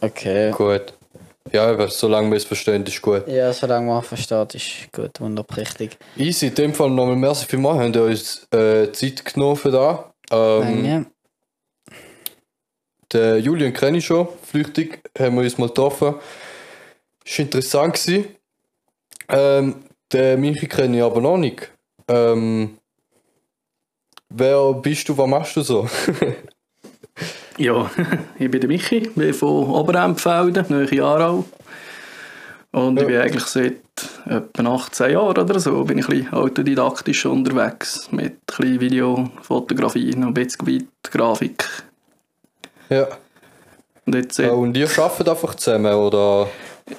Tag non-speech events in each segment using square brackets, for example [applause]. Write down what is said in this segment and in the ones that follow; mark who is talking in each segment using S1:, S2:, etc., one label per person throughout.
S1: Okay.
S2: Gut. Ja, aber solange wir es verstehen, ist gut.
S1: Ja, solange man versteht, ist gut, wunderprächtig.
S2: Easy, in dem Fall nochmal merci vielmals, haben ihr uns äh, Zeit genommen für da. Ähm,
S1: Danke.
S2: Den Julian kenne ich schon, flüchtig, haben wir uns mal getroffen. Ist interessant gewesen. Ähm, den Michi kenne ich aber noch nicht. Ähm, wer bist du, was machst du so? [laughs]
S3: Ja, ich bin der Michi, bin von Oberempfelden, nahe Aarau. Und
S2: Ja.
S3: ich bin eigentlich seit etwa 18 Jahren oder so bin ich ein bisschen autodidaktisch unterwegs. Mit ein bisschen Video, Fotografie, noch ein bisschen Bildgrafik.
S2: ja.
S3: Und jetzt, seit-
S2: Und ihr arbeitet einfach zusammen, oder?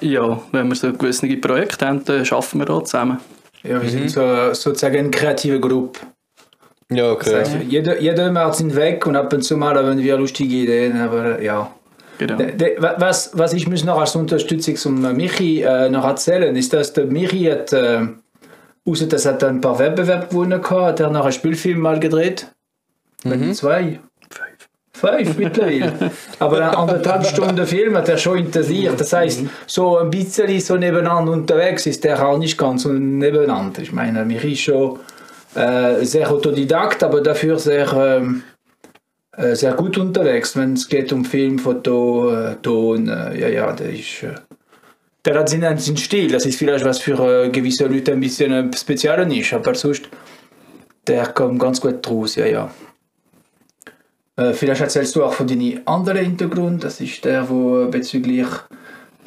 S3: ja, wenn wir so gewisse Projekte haben, dann arbeiten wir auch zusammen.
S4: Ja, wir sind so, sozusagen eine kreative Gruppe.
S2: Ja,
S4: Das
S2: okay.
S4: heißt, jeder, jeder macht seinen Weg und ab und zu mal haben wir lustige Ideen, aber ja.
S3: Genau.
S4: De- de- wa- Was, was ich muss noch als Unterstützung zum äh, Michi äh, noch erzählen, ist, dass der Michi hat, äh, außer dass er ein paar Wettbewerbe gewonnen hat, hat er noch einen Spielfilm mal gedreht. Mhm. Zwei. Fünf mittlerweile. [laughs] Aber eine anderthalb Stunden Film hat er schon intensiv. Das heißt, so ein bisschen so nebeneinander unterwegs ist der auch nicht ganz so nebeneinander. Ich meine, Michi ist schon äh, sehr autodidakt, aber dafür sehr, ähm, äh, sehr gut unterwegs, wenn es geht um Film, Foto, äh, Ton. Äh, ja, ja, der ist. Äh, der hat seinen, seinen Stil. Das ist vielleicht was für gewisse Leute ein bisschen äh, speziell ist, aber sonst, der kommt ganz gut raus, ja, ja. Vielleicht erzählst du auch von deinem anderen Hintergrund. Das ist der, wo bezüglich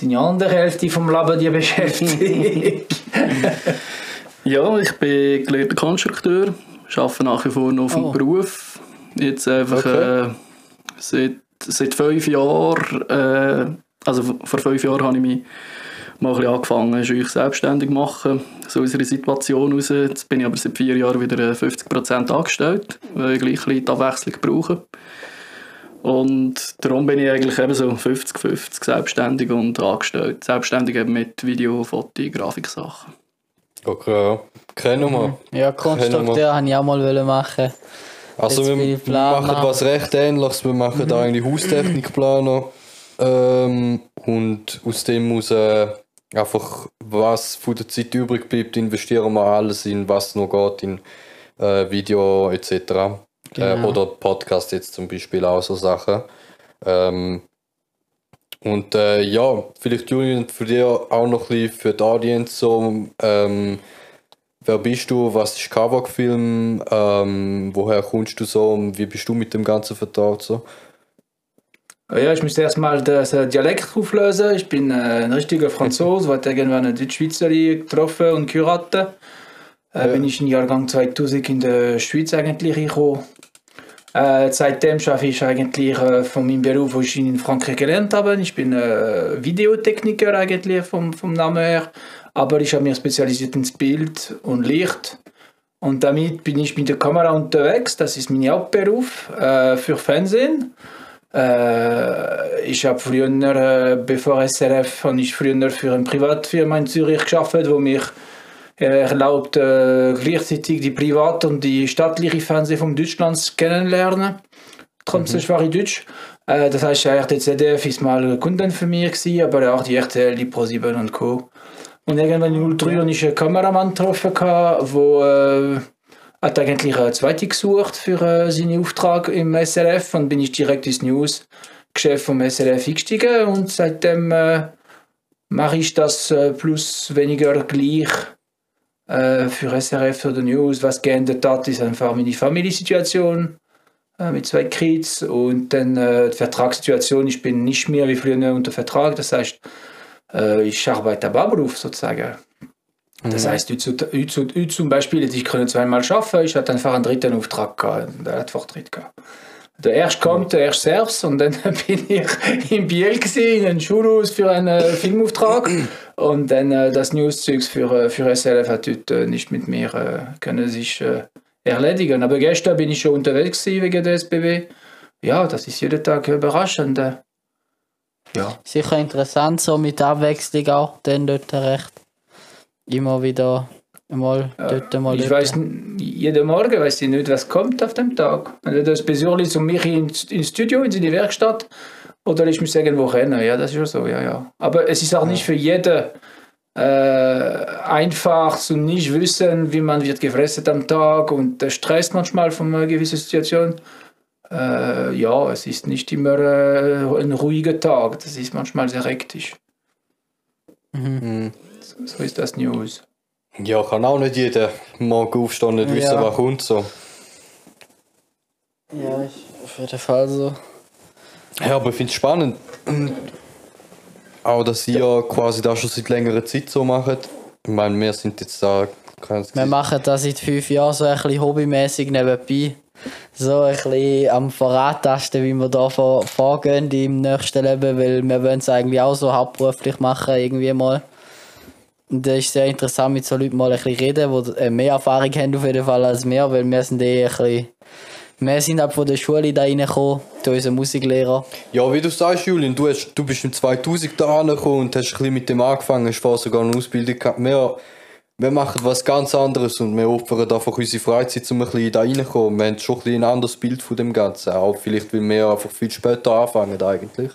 S4: deine andere Hälfte vom Leben dir [laughs] beschäftigt. [laughs]
S3: Ja, ich bin gelehrter Konstrukteur, arbeite nach wie vor noch auf
S1: Oh.
S3: dem Beruf. Jetzt einfach
S2: Okay.
S3: äh, seit, seit fünf Jahren, äh, also vor fünf Jahren habe ich mich mal ein bisschen angefangen, schüch selbstständig zu machen, so einer Situation raus. Jetzt bin ich aber seit vier Jahren wieder äh, 50% angestellt, weil ich gleich ein bisschen die Abwechslung brauche. Und darum bin ich eigentlich eben so 50-50 selbstständig und angestellt. Selbstständig eben mit Video, Foto, Grafiksachen.
S2: Okay, ja. Kennen wir.
S1: Ja, Konstrukteur habe ich auch mal machen.
S2: Also
S1: Jetzt
S2: wir, machen was recht ähnliches. Wir machen da eigentlich Haustechnikplaner. Ähm, und aus dem muss äh, einfach, was von der Zeit übrig bleibt, investieren wir alles in was noch geht, in äh, Video etc. Äh,
S1: Genau.
S2: oder Podcast jetzt zum Beispiel auch so Sachen. Ähm, und äh, ja, vielleicht Julian, für dich auch noch ein bisschen für die Audience so, ähm, wer bist du, was ist Kawak-Film, ähm, woher kommst du so und wie bist du mit dem Ganzen vertraut so?
S4: Ja, ich muss erstmal das äh, Dialekt auflösen. Ich bin äh, ein richtiger Franzose, [laughs] hat irgendwann eine Deutschschweizerin getroffen und geheiratet. Äh, Bin ich im Jahrgang 2000 in der Schweiz eigentlich gekommen. Äh, seitdem arbeite ich eigentlich äh, von meinem Beruf, wo ich in Frankreich gelernt habe. Ich bin äh, Videotechniker eigentlich vom, vom Namen her, aber ich habe mich spezialisiert ins Bild und Licht. Und damit bin ich mit der Kamera unterwegs. Das ist mein Hauptberuf äh, für Fernsehen. Äh, ich habe früher, äh, bevor SRF, habe ich früher für eine Privatfirma in Zürich gearbeitet, wo mich erlaubt, äh, gleichzeitig die Privat- und die staatliche Fernsehen von Deutschland kennenlernen. Trotzdem war ich Deutsch. Äh, das heißt, RTL ZDF ist mal Kunden für mich, gewesen, aber auch die RTL, die ProSieben und Co. Und irgendwann in 03 habe ich einen Kameramann getroffen, der äh, hat eigentlich eine zweite gesucht für äh, seinen Auftrag im SRF und bin ich direkt ins News-Geschäft vom SRF eingestiegen und seitdem äh, mache ich das äh, plus weniger gleich äh, für SRF oder News. Was geändert hat, ist einfach meine Familiensituation äh, mit zwei Kids und dann äh, die Vertragssituation. Ich bin nicht mehr wie früher unter Vertrag, das heißt, äh, ich arbeite am Beruf sozusagen. Das heißt, heute, heute, heute zum Beispiel hätte ich können zweimal schaffen, ich hatte einfach einen dritten Auftrag gehabt, der hat Vortritt gehabt. Der erste kommt, der erste selbst und dann [laughs] bin ich in Biel gewesen, in einem Schulhaus für einen äh, Filmauftrag und dann äh, das News-Zeugs für, äh, für SLF hat heute äh, nicht mit mir äh, können sich äh, erledigen. Aber gestern bin ich schon unterwegs gewesen wegen der SBB. Ja, das ist jeden Tag überraschend. Ja.
S1: Sicher interessant, so mit Abwechslung auch, dann dort recht. Immer wieder mal dort, mal
S4: Ich
S1: dort.
S4: jeden Morgen weiß ich nicht, was kommt auf dem Tag. Also das Besorgnis um mich ins, ins Studio, in seine Werkstatt Oder ich muss irgendwo kennen, ja, das ist schon so, ja, ja. Aber es ist auch nicht für jeden äh, einfach zu nicht wissen, wie man wird gefressen am Tag und der Stress manchmal von einer gewissen Situation. Äh, ja, es ist nicht immer äh, ein ruhiger Tag, das ist manchmal sehr hektisch.
S2: Mhm.
S4: So ist das News.
S2: Ja, kann auch nicht jeder morgen aufstehen und nicht
S1: Ja.
S2: wissen, was kommt. So.
S1: Ja, ist auf jeden Fall so.
S2: Ja, aber ich finde es spannend. Auch, dass ihr quasi das schon seit längerer Zeit so macht. Ich meine, wir sind jetzt da.
S1: Wir machen das seit fünf Jahren so ein bisschen hobbymäßig nebenbei. So ein bisschen am Verrattasten, wie wir da vor, vorgehen im nächsten Leben, weil wir wollen es eigentlich auch so hauptberuflich machen, irgendwie mal. Und das ist sehr interessant, mit so Leuten mal ein bisschen reden, die äh, mehr Erfahrung haben auf jeden Fall als wir, weil wir sind eh ein bisschen... Wir sind ab von der Schule da reingekommen, durch unseren Musiklehrer.
S2: Ja, wie du sagst, Julian, du, hast, du bist im 2000 da angekommen und hast ein bisschen mit dem angefangen, hast vorher sogar eine Ausbildung gehabt. Wir, wir machen was ganz anderes und wir opfern einfach unsere Freizeit, um ein bisschen da reinzukommen. Wir haben schon ein, ein anderes Bild von dem Ganzen. Auch vielleicht, weil wir einfach viel später anfangen eigentlich.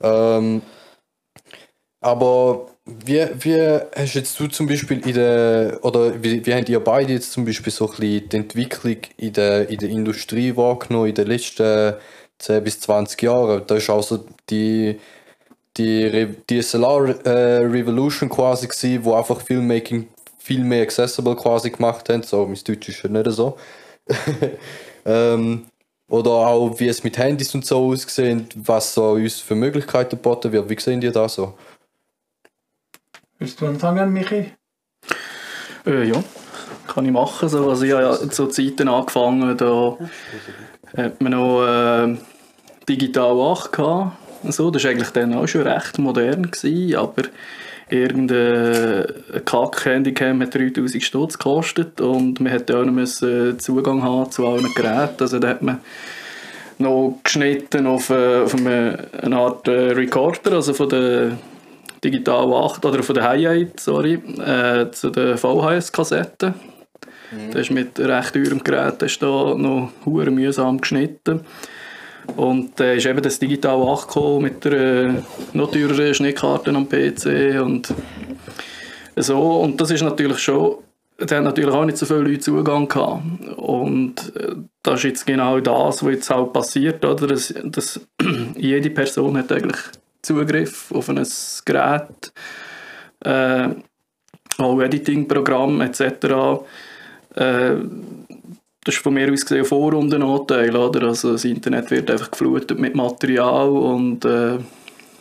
S2: Ähm, aber wie, wie hast jetzt du zum Beispiel in der, oder wie, wie habt ihr beide jetzt zum Beispiel so ein bisschen die Entwicklung in der, in der Industrie wahrgenommen in den letzten 10 bis 20 Jahren? Da ist auch so die, die Re DSLR äh, Revolution quasi gewesen, wo einfach Filmmaking viel mehr accessible quasi gemacht haben. So, mein Deutsch ist ja nicht so. [laughs] ähm, oder auch wie es mit Handys und so aussehen, was so uns für Möglichkeiten geboten wird. Wie sehen die das so?
S4: Willst du anfangen, Michi?
S3: Äh, ja, kann ich machen. So, also ich habe ja zu Zeiten angefangen, da hat man noch äh, Digital 8 gehabt. So, das war eigentlich dann auch schon recht modern, gewesen, aber irgendein Kack-Handycam hat 3000 Stutz gekostet und man hätte auch noch Zugang haben zu allen Geräten. Also da hat man noch geschnitten auf, äh, auf eine Art äh, Recorder, also von der Digital 8 oder von der Hi-8, sorry, äh, zu den VHS-Kassetten. Das ist mit recht teurem Gerät ist da noch hure mühsam geschnitten. Und dann ist eben das Digital 8 gekommen mit der äh, noch teureren Schnittkarte am PC und so. Und das ist natürlich schon, da haben natürlich auch nicht so viele Leute Zugang gehabt. Und äh, das ist jetzt genau das, was jetzt halt passiert, oder? Dass, dass [clears throat] jede Person hat eigentlich Zugriff auf ein Gerät, äh, auch Editing-Programm etc. Äh, das ist von mir aus gesehen ein Vor- und ein Nachteil. Oder? Also das Internet wird einfach geflutet mit Material und äh,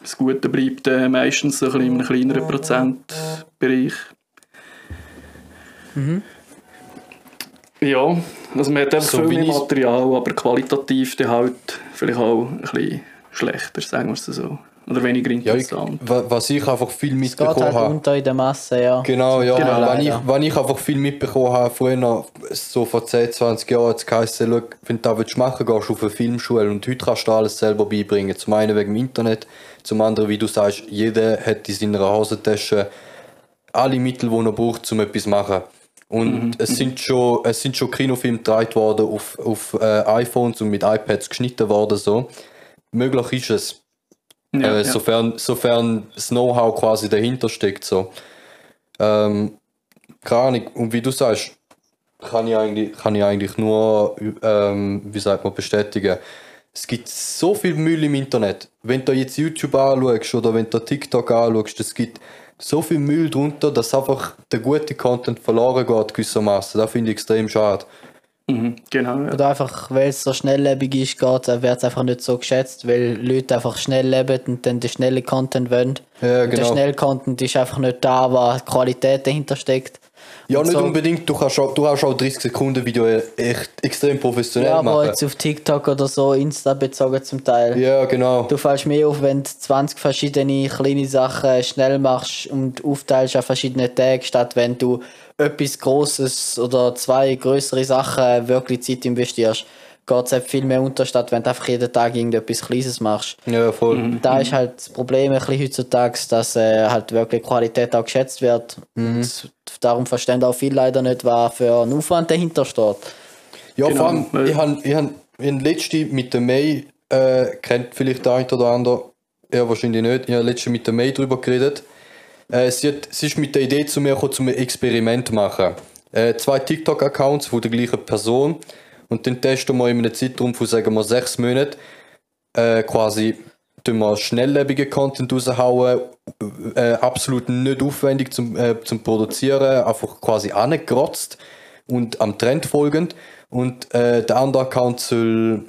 S3: das Gute bleibt äh, meistens so ein in einem kleineren Prozentbereich. Ja, also man hat einfach
S2: So
S3: viel Material, aber qualitativ dann halt vielleicht auch ein bisschen schlechter, sagen wir es so. Oder weniger
S2: Ja, ich,
S3: interessant.
S2: wa- was ich einfach viel
S1: Es geht
S2: mitbekommen
S1: halt
S2: habe.
S1: unter in der Masse, ja.
S2: Genau, ja.
S3: Genau,
S2: wenn, ich, wenn ich einfach viel mitbekommen habe, früher, so vor 10, 20 Jahren, hat es geheißen, «Schau, wenn du das willst machen gehst du auf eine Filmschule und heute kannst du alles selber beibringen. Zum einen wegen dem Internet, zum anderen, wie du sagst, jeder hat in seiner Hosentasche alle Mittel, die er braucht, um etwas zu machen. Und es, sind schon, es sind schon Kinofilme gedreht worden auf, auf äh, iPhones und mit iPads geschnitten worden. So. Möglich ist es
S3: Ja,
S2: äh,
S3: ja.
S2: sofern, sofern das Know-how quasi dahinter steckt. So. Ähm, keine Ahnung, und wie du sagst, kann ich eigentlich, kann ich eigentlich nur, ähm, wie sagt man, bestätigen. Es gibt so viel Müll im Internet. Wenn du jetzt YouTube anschaust oder wenn du TikTok anschaust, es gibt so viel Müll drunter, dass einfach der gute Content verloren geht gewissermaßen. Das finde ich extrem schade.
S3: Mhm, genau, ja.
S1: Oder einfach, weil es so schnelllebig ist, geht, wird es einfach nicht so geschätzt, weil Leute einfach schnell leben und dann den schnellen Content wollen.
S2: Ja,
S1: Und der
S2: genau.
S1: schnelle Content ist einfach nicht da, was Qualität dahinter steckt.
S2: Ja, nicht
S1: so-
S2: unbedingt. Du kannst auch, du hast auch 30 Sekunden Video echt extrem professionell
S1: Ja, aber
S2: machen.
S1: jetzt auf TikTok oder so, Insta bezogen zum Teil.
S2: Ja, genau.
S1: Du fällst mehr auf, wenn du 20 verschiedene kleine Sachen schnell machst und aufteilst an verschiedene Tage, statt wenn du etwas Großes oder zwei größere Sachen wirklich Zeit investierst. Geht es halt viel mehr unter, statt wenn du einfach jeden Tag irgendetwas Kleines machst.
S2: Ja, voll.
S3: Mhm.
S1: Da ist halt das Problem ein bisschen heutzutage, dass äh, halt wirklich Qualität auch geschätzt wird.
S2: Mhm.
S1: Und darum verstehen auch viele leider nicht, was für ein Aufwand dahinter steht.
S2: Ja,
S3: Genau,
S2: vor allem, ich habe ich hab, ich hab letzte mit der May äh, kennt vielleicht der eine oder andere, ja wahrscheinlich nicht. Ich habe letztens mit der May darüber geredet. Äh, sie, hat, sie ist mit der Idee zu mir gekommen, um ein Experiment zu machen. Äh, zwei TikTok-Accounts von der gleichen Person und dann testen wir in einem Zeitraum von sagen wir sechs Monaten äh, quasi tun wir schnelllebigen Content raushauen, äh, absolut nicht aufwendig zum, äh, zum Produzieren, einfach quasi angekrotzt und am Trend folgend. Und äh, der andere Account soll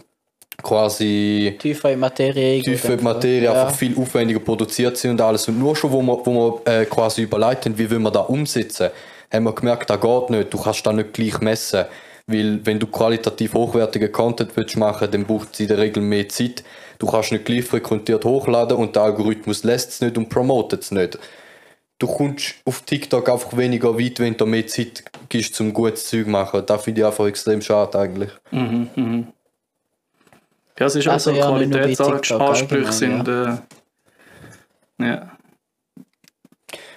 S2: quasi
S1: Tiefer in Materie.
S2: tiefer in Materie,
S1: ja.
S2: einfach viel aufwendiger produziert sind und alles. Und nur schon, wo wir, wo wir äh, quasi überlegt haben, wie will man da umsetzen, haben wir gemerkt, das geht nicht, du kannst da nicht gleich messen. Weil wenn du qualitativ hochwertigen Content willst machen, dann braucht es in der Regel mehr Zeit. Du kannst nicht gleich frequentiert hochladen und der Algorithmus lässt es nicht und promotet es nicht. Du kommst auf TikTok einfach weniger weit, wenn du mehr Zeit gibst, zum gutes Zeug zu machen. Das finde ich einfach extrem schade eigentlich.
S3: Ja, es ist auch
S1: Also
S3: so,
S1: ja, bei TikTok
S3: Qualitätsansprüche sind. Äh, ja.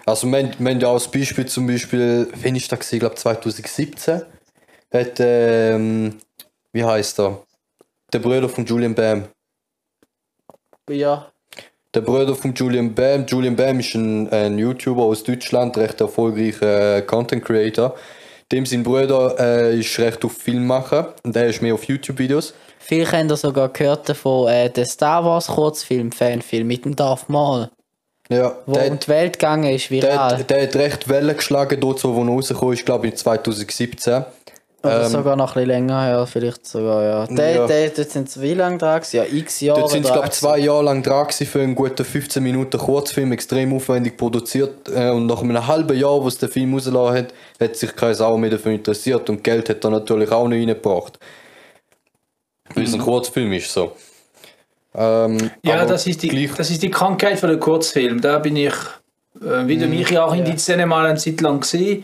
S2: Also wir, wir haben ja auch das Beispiel zum Beispiel, wann ist das gewesen? Ich glaube 2017 hat, ähm, wie heißt er? Der Bruder von Julian Bam.
S1: Ja.
S2: Der Bruder von Julian Bam. Julian Bam ist ein, ein YouTuber aus Deutschland, recht erfolgreicher äh, Content Creator. Dem sein Bruder äh, ist recht auf Film machen und er ist mehr auf YouTube-Videos.
S1: Viele haben da sogar gehört davon, äh, der Star Wars Kurzfilm, Fanfilm mit dem Darth Maul,
S2: Ja,
S1: wo
S2: der,
S1: um die Welt gegangen ist,
S2: der,
S1: viral.
S2: hat- der hat recht Wellen geschlagen, dort wo er rausgekommen ist, glaube ich 2017.
S1: Oder
S2: ähm,
S1: sogar noch ein bisschen länger her, vielleicht sogar, ja. Der,
S2: Ja.
S1: der, dort sind sie wie lange dran gewesen? Ja, x Jahre
S2: Dort sind sie, glaube ich, zwei Jahre lang dran gewesen für einen guten 15 Minuten Kurzfilm, extrem aufwendig produziert. Äh, und nach einem halben Jahr, wo es der Film rausgelassen hat, hat sich keine Sau mehr dafür interessiert und Geld hat er natürlich auch nicht reingebracht. Weil es ein Kurzfilm ist, so. Ähm,
S4: Ja, das ist, die, das ist die Krankheit von der Kurzfilm. Da bin ich, äh, wie der Michi auch in die Szene mal eine Zeit lang gesehen.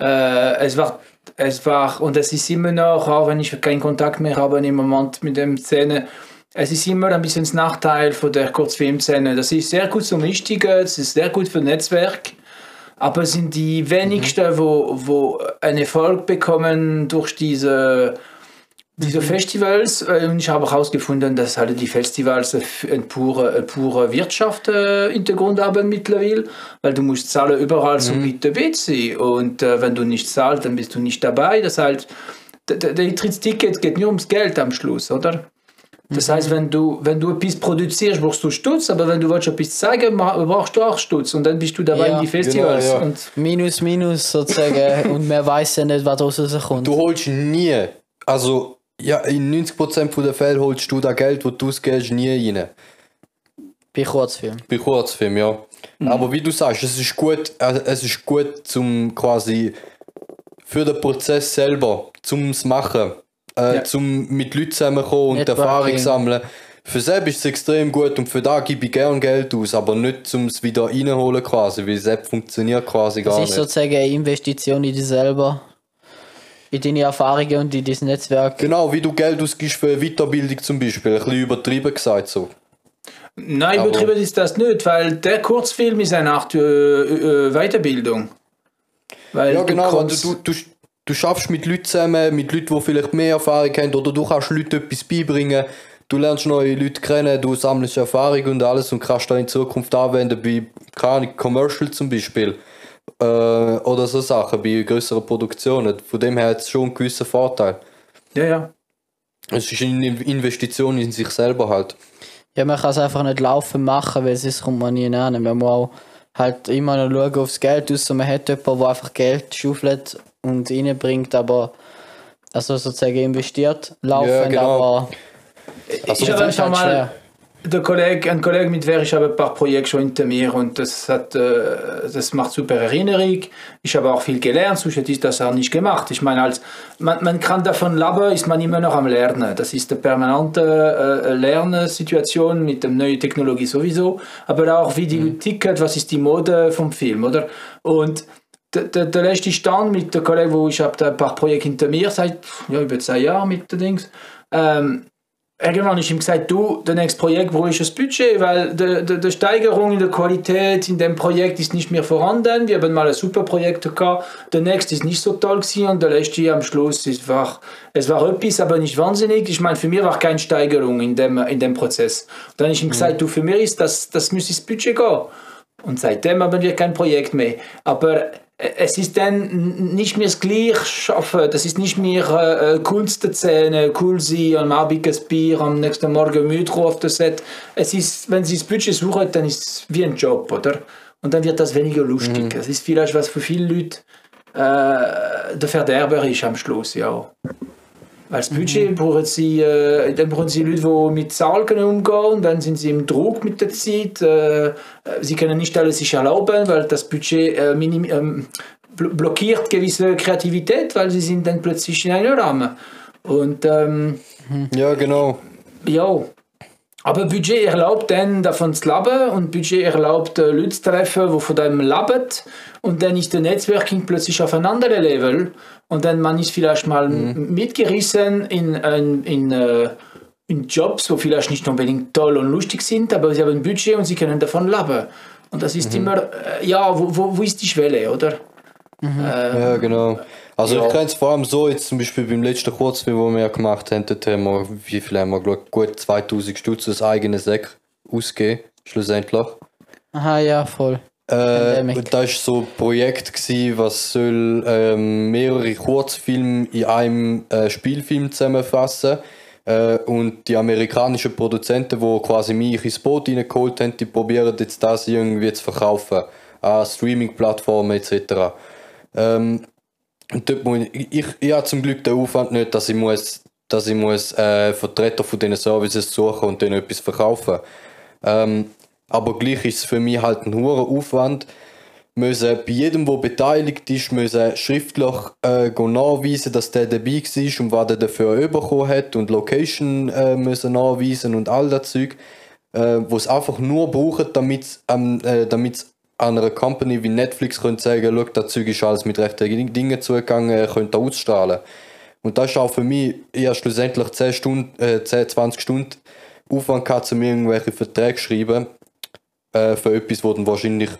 S4: Äh, es war, es war, und es ist immer noch, auch wenn ich keinen Kontakt mehr habe im Moment mit dem Szene, es ist immer ein bisschen das Nachteil von der Kurzfilmszene. Das ist sehr gut zum Wichtigen, es ist sehr gut für Netzwerk. Aber es sind die wenigsten, wo, wo einen Erfolg bekommen durch diese diese Festivals, äh, und ich habe auch herausgefunden, dass halt die Festivals eine pure, eine pure Wirtschaft äh, Hintergrund haben mittlerweile, weil du musst zahlen überall zum mit dabei sein und äh, wenn du nicht zahlst, dann bist du nicht dabei. Das heißt, der, der der Eintrittsticket geht nur ums Geld am Schluss, oder? Das heißt, wenn du, wenn du etwas produzierst, brauchst du Stutz, aber wenn du willst etwas zeigen ma- brauchst du auch Stutz und dann bist du dabei
S1: Ja,
S4: in die Festivals.
S2: genau, ja.
S4: Und
S1: Minus, minus sozusagen. [laughs] und man weiß ja nicht, was rauskommt.
S2: Du holst nie, also ja, in 90% der Fälle holst du das Geld, das du ausgibst, nie rein.
S1: Bei Kurzfilm.
S2: Bei Kurzfilm, ja. Aber wie du sagst, es ist gut, äh, es ist gut zum quasi für den Prozess selber, zum machen, äh,
S4: Ja.
S2: zum mit Leuten zusammenkommen und
S1: Networking.
S2: Erfahrung sammeln. Für selbst ist es extrem gut und für da gebe ich gern Geld aus, aber nicht zum es wieder reinholen quasi, weil Sepp funktioniert quasi
S1: Das
S2: gar
S1: ist
S2: nicht.
S1: sozusagen eine Investition in dich selber. In deine Erfahrungen und in dein Netzwerk.
S2: Genau, wie du Geld ausgibst für Weiterbildung zum Beispiel, ein bisschen übertrieben gesagt so.
S4: Nein,
S2: Aber-
S4: übertrieben ist das nicht, weil der Kurzfilm ist eine Art äh, äh, Weiterbildung. Weil
S2: Ja, genau,
S4: du
S2: du, du, du schaffst mit Leuten zusammen, mit Leuten, die vielleicht mehr Erfahrung haben, oder du kannst Leuten etwas beibringen, du lernst neue Leute kennen, du sammelst Erfahrung und alles und kannst da in Zukunft anwenden, bei, keine Ahnung, Commercial zum Beispiel. Äh, oder so Sachen, bei größeren Produktionen. Von dem her hat es schon einen gewissen Vorteil.
S4: ja, ja.
S2: Es ist eine Investition in sich selber halt.
S1: Ja, man kann es einfach nicht laufen machen, weil sonst kommt man nie hin. Man muss auch halt immer noch schauen aufs Geld, außer man hat jemanden, der einfach Geld schaufelt und reinbringt, aber also sozusagen investiert, laufend,
S2: Ja, genau.
S1: aber
S2: Also,
S4: ich habe
S1: das ist halt
S4: mal
S1: schwer.
S4: Der Kollege, ein Kollege mit wer ich habe ein paar Projekte schon hinter mir und das hat, äh, das macht super Erinnerung. Ich habe auch viel gelernt, sonst hätte ich das auch nicht gemacht. Ich meine, als man, man kann davon leben, ist man immer noch am Lernen. Das ist eine permanente äh, Lernsituation mit der neuen Technologie sowieso, aber auch wie die Leute ticken, was ist die Mode vom Film, oder? Und der, der, der letzte Stand mit der Kollege, wo ich habe ein paar Projekte hinter mir seit ja, über zwei Jahren mit den Dings. Ähm, irgendwann ist ihm gesagt, du, das nächste Projekt, wo ist das Budget? Weil die, die, die Steigerung in der Qualität in dem Projekt ist nicht mehr vorhanden. Wir haben mal ein super Projekt gehabt, der nächste ist nicht so toll gewesen und der letzte am Schluss ist war, es war etwas, aber nicht wahnsinnig. Ich meine, für mich war keine Steigerung in dem, in dem Prozess. Und dann ist ihm gesagt, du, für mich ist das, das muss ins Budget gehen. Und seitdem haben wir kein Projekt mehr. Aber es ist dann nicht mehr das gleiche schaffen. Das ist nicht mehr äh, Kunst erzählen, cool sein, am Abend ein Bier, am nächsten Morgen müde auf das Set. Es ist, wenn sie das Budget suchen, dann ist es wie ein Job, oder? Und dann wird das weniger lustig. Mhm. Es ist vielleicht was für viele Leute äh, der Verderber ist am Schluss, ja. Als Budget mhm. brauchen sie, äh, dann brauchen sie Leute, die mit Zahlen umgehen und dann sind sie im Druck mit der Zeit. Äh, sie können nicht alles sich erlauben, weil das Budget äh, minim, ähm, blockiert gewisse Kreativität, weil sie sind dann plötzlich in einem Rahmen. Und ähm,
S2: ja, genau.
S4: Ja, aber Budget erlaubt dann davon zu leben und Budget erlaubt äh, Leute zu treffen, die von dem leben und dann ist der Netzwerking plötzlich auf einem anderen Level und dann man ist vielleicht mal mhm. mitgerissen in, in, in, äh, in Jobs, wo vielleicht nicht unbedingt toll und lustig sind, aber sie haben ein Budget und sie können davon leben. Und das ist mhm. immer, äh, ja, wo, wo, wo ist die Schwelle, oder?
S2: Mhm. Ähm, ja, genau. Also ja. ich kenne es vor allem so, jetzt zum Beispiel beim letzten Kurzfilm, den wir gemacht haben, dort haben wir, wie viel haben wir geschaut, gut 2000 Stutz das eigene Sack ausgegeben, schlussendlich.
S1: Aha, ja, voll.
S2: Äh, das war so ein Projekt, gewesen, was soll ähm, mehrere Kurzfilme in einem äh, Spielfilm zusammenfassen äh, und die amerikanischen Produzenten, die quasi mich ins Boot reingeholt haben, die probieren jetzt das irgendwie zu verkaufen an Streaming-Plattformen etc. Ähm, und dort muss ich, ich, ich habe zum Glück den Aufwand nicht, dass ich muss, dass ich muss äh, Vertreter von diesen Services suchen und denen etwas verkaufen. Ähm, aber gleich ist es für mich halt ein hoher Aufwand, müssen bei jedem, der beteiligt ist, müssen schriftlich äh, nachweisen, dass der dabei war und was er dafür bekommen hat und Location äh, müssen nachweisen und all das Zeug, äh, wo es einfach nur braucht, damit ähm, äh, an einer Company wie Netflix können sagen, schau, das Zeug ist alles mit rechten Dingen zugegangen, könnt ausstrahlen. Und das ist auch für mich eher schlussendlich 10, Stunden, äh, 10 20 Stunden Aufwand gehabt, um irgendwelche Verträge zu schreiben, äh, für etwas, wo dann wahrscheinlich,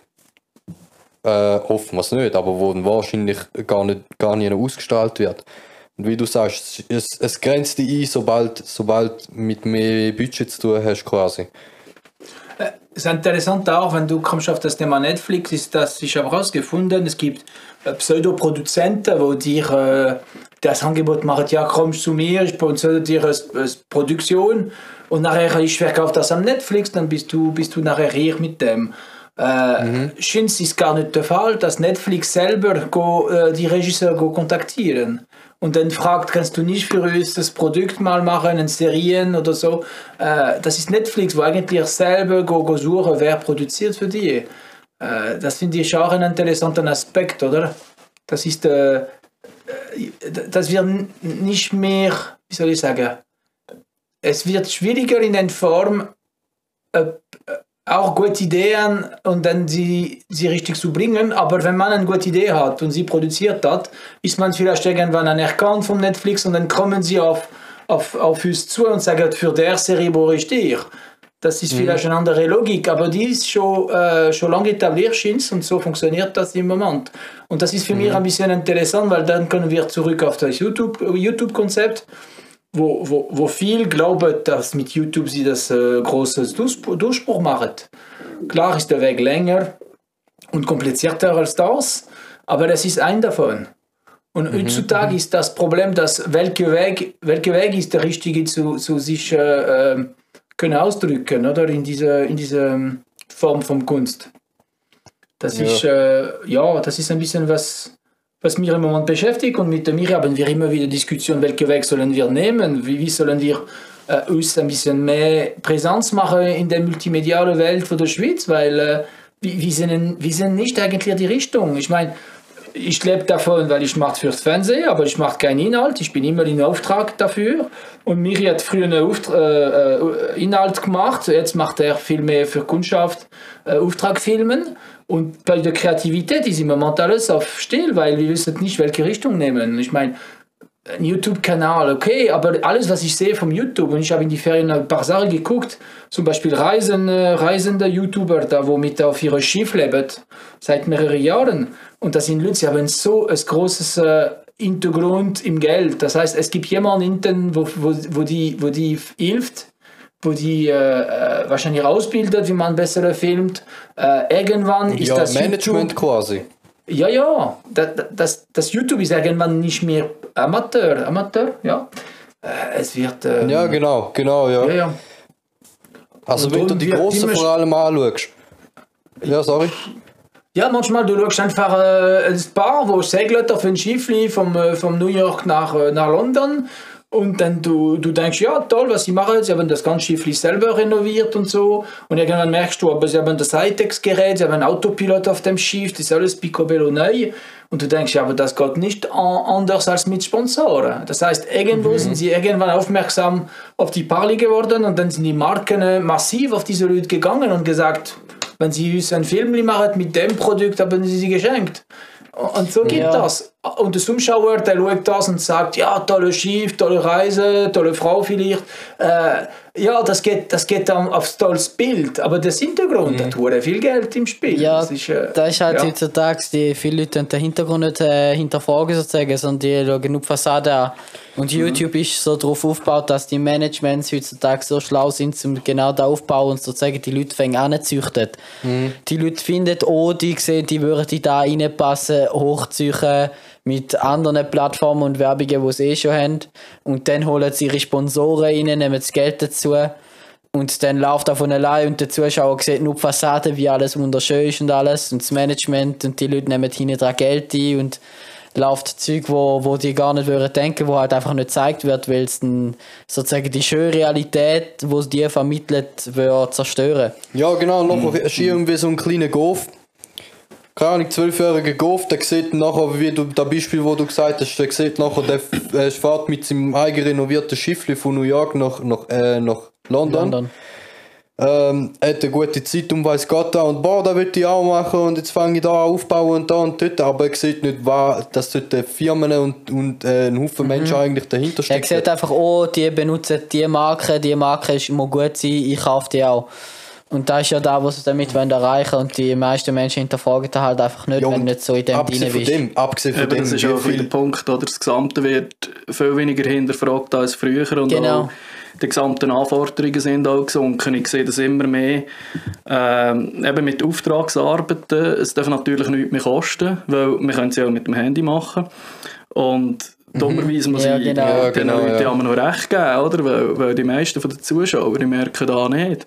S2: äh, hoffen wir es nicht, aber wo dann wahrscheinlich gar nicht, gar nicht ausgestrahlt wird. Und wie du sagst, es, es grenzt dich ein, sobald, sobald mit mehr Budget zu tun hast quasi.
S4: Es ist interessant auch, wenn du kommst auf das Thema Netflix, ist das, ich habe herausgefunden, es gibt äh, Pseudoproduzenten, wo dir äh, das Angebot machen, ja kommst zu mir, ich sponsere dir eine, Produktion und nachher ich verkaufe das am Netflix, dann bist du, bist du nachher hier mit dem. Äh, mhm. Schins ist gar nicht der Fall, dass Netflix selber go, äh, die Regisseure go kontaktieren und dann fragt, kannst du nicht für uns das Produkt mal machen, in Serien oder so. Äh, das ist Netflix, wo eigentlich selber go, go suchen, wer produziert für die. Äh, das finde ich auch einen interessanten Aspekt, oder? Das ist, äh, das wird nicht mehr, wie soll ich sagen, es wird schwieriger in der Form, äh, auch gute Ideen und dann sie, sie richtig zu bringen. Aber wenn man eine gute Idee hat und sie produziert hat, ist man vielleicht irgendwann anerkannt von Netflix und dann kommen sie auf, auf, auf uns zu und sagen, für der Serie wo ich dir. Das ist mhm. vielleicht eine andere Logik, aber die ist schon, äh, schon lange etabliert und so funktioniert das im Moment. Und das ist für mhm. mich ein bisschen interessant, weil dann können wir zurück auf das YouTube-Konzept. youtube konzept wo, wo, wo viel glauben, dass mit YouTube sie das äh, großes Durchbruch machen. Klar ist der Weg länger und komplizierter als das, aber das ist ein davon. Und mhm. heutzutage mhm. ist das Problem, dass welcher Weg, welcher Weg ist der richtige zu, zu sich äh, äh können ausdrücken, oder in dieser in diese Form von Kunst. Das ja. ist äh, ja, das ist ein bisschen was was mich im Moment beschäftigt. Und mit mir haben wir immer wieder Diskussionen, welche Weg sollen wir nehmen, wie, wie sollen wir äh, uns ein bisschen mehr Präsenz machen in der multimedialen Welt von der Schweiz, weil äh, wir, sind, wir sind nicht eigentlich die Richtung. Ich meine, ich lebe davon, weil ich mache fürs Fernsehen, aber ich mache keinen Inhalt. Ich bin immer in Auftrag dafür. Und Miri hat früher einen Auftrag, äh, äh, Inhalt gemacht. Jetzt macht er viel mehr für Kundschaft äh, Auftrag filmen. Und bei der Kreativität ist im Moment alles auf still, weil wir wissen nicht, welche Richtung nehmen. Ich meine, ein YouTube-Kanal, okay, aber alles, was ich sehe vom YouTube, und ich habe in die Ferien ein paar Sachen geguckt, zum Beispiel Reisen, äh, reisende YouTuber, da wo mit auf ihre Schiff leben, seit mehreren Jahren. Und das sind Leute, die haben so ein großes äh, Hintergrund im Geld. Das heißt, es gibt jemanden hinten, wo, wo, wo, die, wo die hilft, wo die äh, äh, wahrscheinlich ausbildet, wie man besser filmt. Äh, irgendwann ist
S2: Ja,
S4: das
S2: Management
S4: YouTube,
S2: quasi.
S4: ja, ja, das, das, das YouTube ist irgendwann nicht mehr Amateur, Amateur, ja. Äh, es wird. ähm,
S2: Ja, genau, genau, ja.
S4: ja, ja.
S2: Also
S4: Und
S2: wenn du die
S4: immer-
S2: vor allem anschaust. Ja, sorry.
S4: Ja, manchmal du schaust einfach äh, ein Paar, wo segelt auf ein Schiffli vom, äh, vom New York nach, äh, nach London und dann du, du denkst, ja toll, was sie machen, sie haben das ganze Schiffli selber renoviert und so und irgendwann merkst du, aber sie haben das Hightech-Gerät, sie haben einen Autopilot auf dem Schiff, das ist alles picobello neu und du denkst, ja, aber das geht nicht an, anders als mit Sponsoren. Das heißt, irgendwo sind sie irgendwann aufmerksam auf die Parli geworden und dann sind die Marken massiv auf diese Leute gegangen und gesagt, wenn sie uns einen Film machen mit dem Produkt, haben sie sie geschenkt. Und so geht
S1: Ja.
S4: das. Und der Zuschauer, der schaut das und sagt, ja, tolle Schiff, tolle Reise, tolle Frau vielleicht. Äh, ja, das geht, das geht dann aufs tolles Bild. Aber das Hintergrund, da tut viel Geld im Spiel.
S1: Ja,
S4: das ist, äh,
S1: da ist halt
S4: ja.
S1: heutzutage, die viele Leute den Hintergrund nicht äh, hinterfragen sozusagen, sondern die schauen nur Fassade an. Und
S4: Mhm.
S1: YouTube ist so darauf aufgebaut, dass die Managements heutzutage so schlau sind, um genau da aufbauen und sozusagen die Leute fängt an zu züchten.
S4: Mhm.
S1: Die Leute finden, oh, die sehen, die würden da reinpassen, hochziehen mit anderen Plattformen und Werbungen, die sie eh schon haben. Und dann holen sie ihre Sponsoren rein, nehmen das Geld dazu. Und dann läuft er von allein und der Zuschauer sieht nur die Fassade, wie alles wunderschön ist und alles. Und das Management und die Leute nehmen hinten dran Geld ein und läuft Zeug, wo, wo die gar nicht würden denken, wo halt einfach nicht gezeigt wird, weil es dann sozusagen die schöne Realität, wo die vermittelt, wird zerstören.
S2: Ja, genau, nachher ist irgendwie so ein kleiner Golf. Keine Ahnung, zwölfjähriger Golf, der sieht nachher, wie du, das Beispiel, wo du gesagt hast, der sieht nachher, der äh, fährt mit seinem eigen renovierten Schiffli von New York nach, nach, äh, nach London.
S1: London.
S2: Ähm, hat eine gute Zeit und weiss Gott und boah, da will ich auch machen und jetzt fange ich da aufbauen und da und dort, aber er sieht nicht, was, dass dort Firmen und, und äh, ein Haufen Menschen eigentlich dahinter
S1: Er
S2: stecken.
S1: sieht einfach, oh, die benutzen die Marke, die Marke ist, muss gut sein, ich kaufe die auch. Und das ist ja da, was sie damit wollen erreichen und die meisten Menschen hinterfragen das halt einfach nicht,
S2: Ja,
S1: wenn nicht so in dem
S2: abgesehen
S1: drin
S2: von
S1: bist.
S2: dem, abgesehen von
S3: Eben,
S2: dem,
S3: das ist auch viel der Punkt, oder? Das Gesamte wird viel weniger hinterfragt als früher und
S1: Genau.
S3: auch die gesamten Anforderungen sind auch gesunken. Ich sehe das immer mehr ähm, eben mit Auftragsarbeiten. Es darf natürlich nichts mehr kosten, weil wir können es ja auch mit dem Handy machen. Und dummerweise muss
S1: Ja,
S3: ich
S1: genau.
S2: Ja,
S3: den
S2: genau,
S3: Leuten
S2: ja.
S3: noch recht geben, oder? Weil, weil die meisten von den Zuschauern die merken da nicht.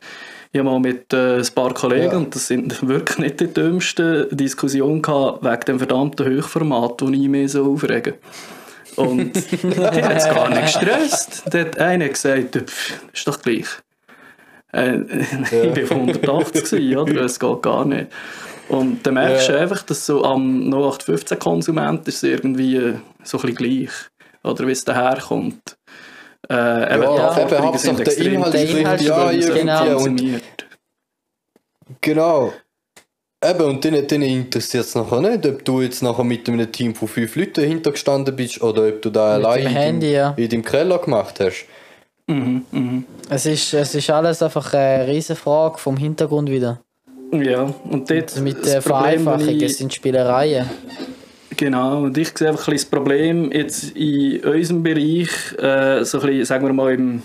S3: Ich habe mal mit äh, ein paar Kollegen,
S2: Ja.
S3: und das sind [laughs] wirklich nicht die dümmsten Diskussionen gehabt, wegen dem verdammten Hochformat, wo ich mich so aufrege. Und [laughs] die hat es gar nicht gestresst. Da hat einer gesagt, «Pff, ist doch gleich. Äh, [laughs] ich war 180, gewesen, oder? Es geht gar nicht. Und dann merkst du einfach, dass so am 0815-Konsument ist es irgendwie äh, so ein bisschen gleich. Oder wie es daherkommt. Äh, eben,
S2: Ja, eben, Hauptsache der Inhalt
S3: weil
S1: ja
S3: so
S1: und-.
S2: Genau. Eben, und denen, denen interessiert es nachher nicht, ob du jetzt nachher mit einem Team von fünf Leuten dahinter gestanden bist oder ob du da
S1: Mit
S2: allein
S1: dem
S2: in,
S1: Handy,
S2: deinem,
S1: ja.
S2: in deinem Keller gemacht hast.
S3: Mhm, mhm.
S1: Es ist, es ist alles einfach eine riesige Frage vom Hintergrund wieder.
S3: Ja, und dort
S1: Also mit der Vereinfachung, es sind Spielereien.
S3: Genau, und ich sehe einfach ein das Problem jetzt in unserem Bereich, äh, so ein bisschen, sagen wir mal, im,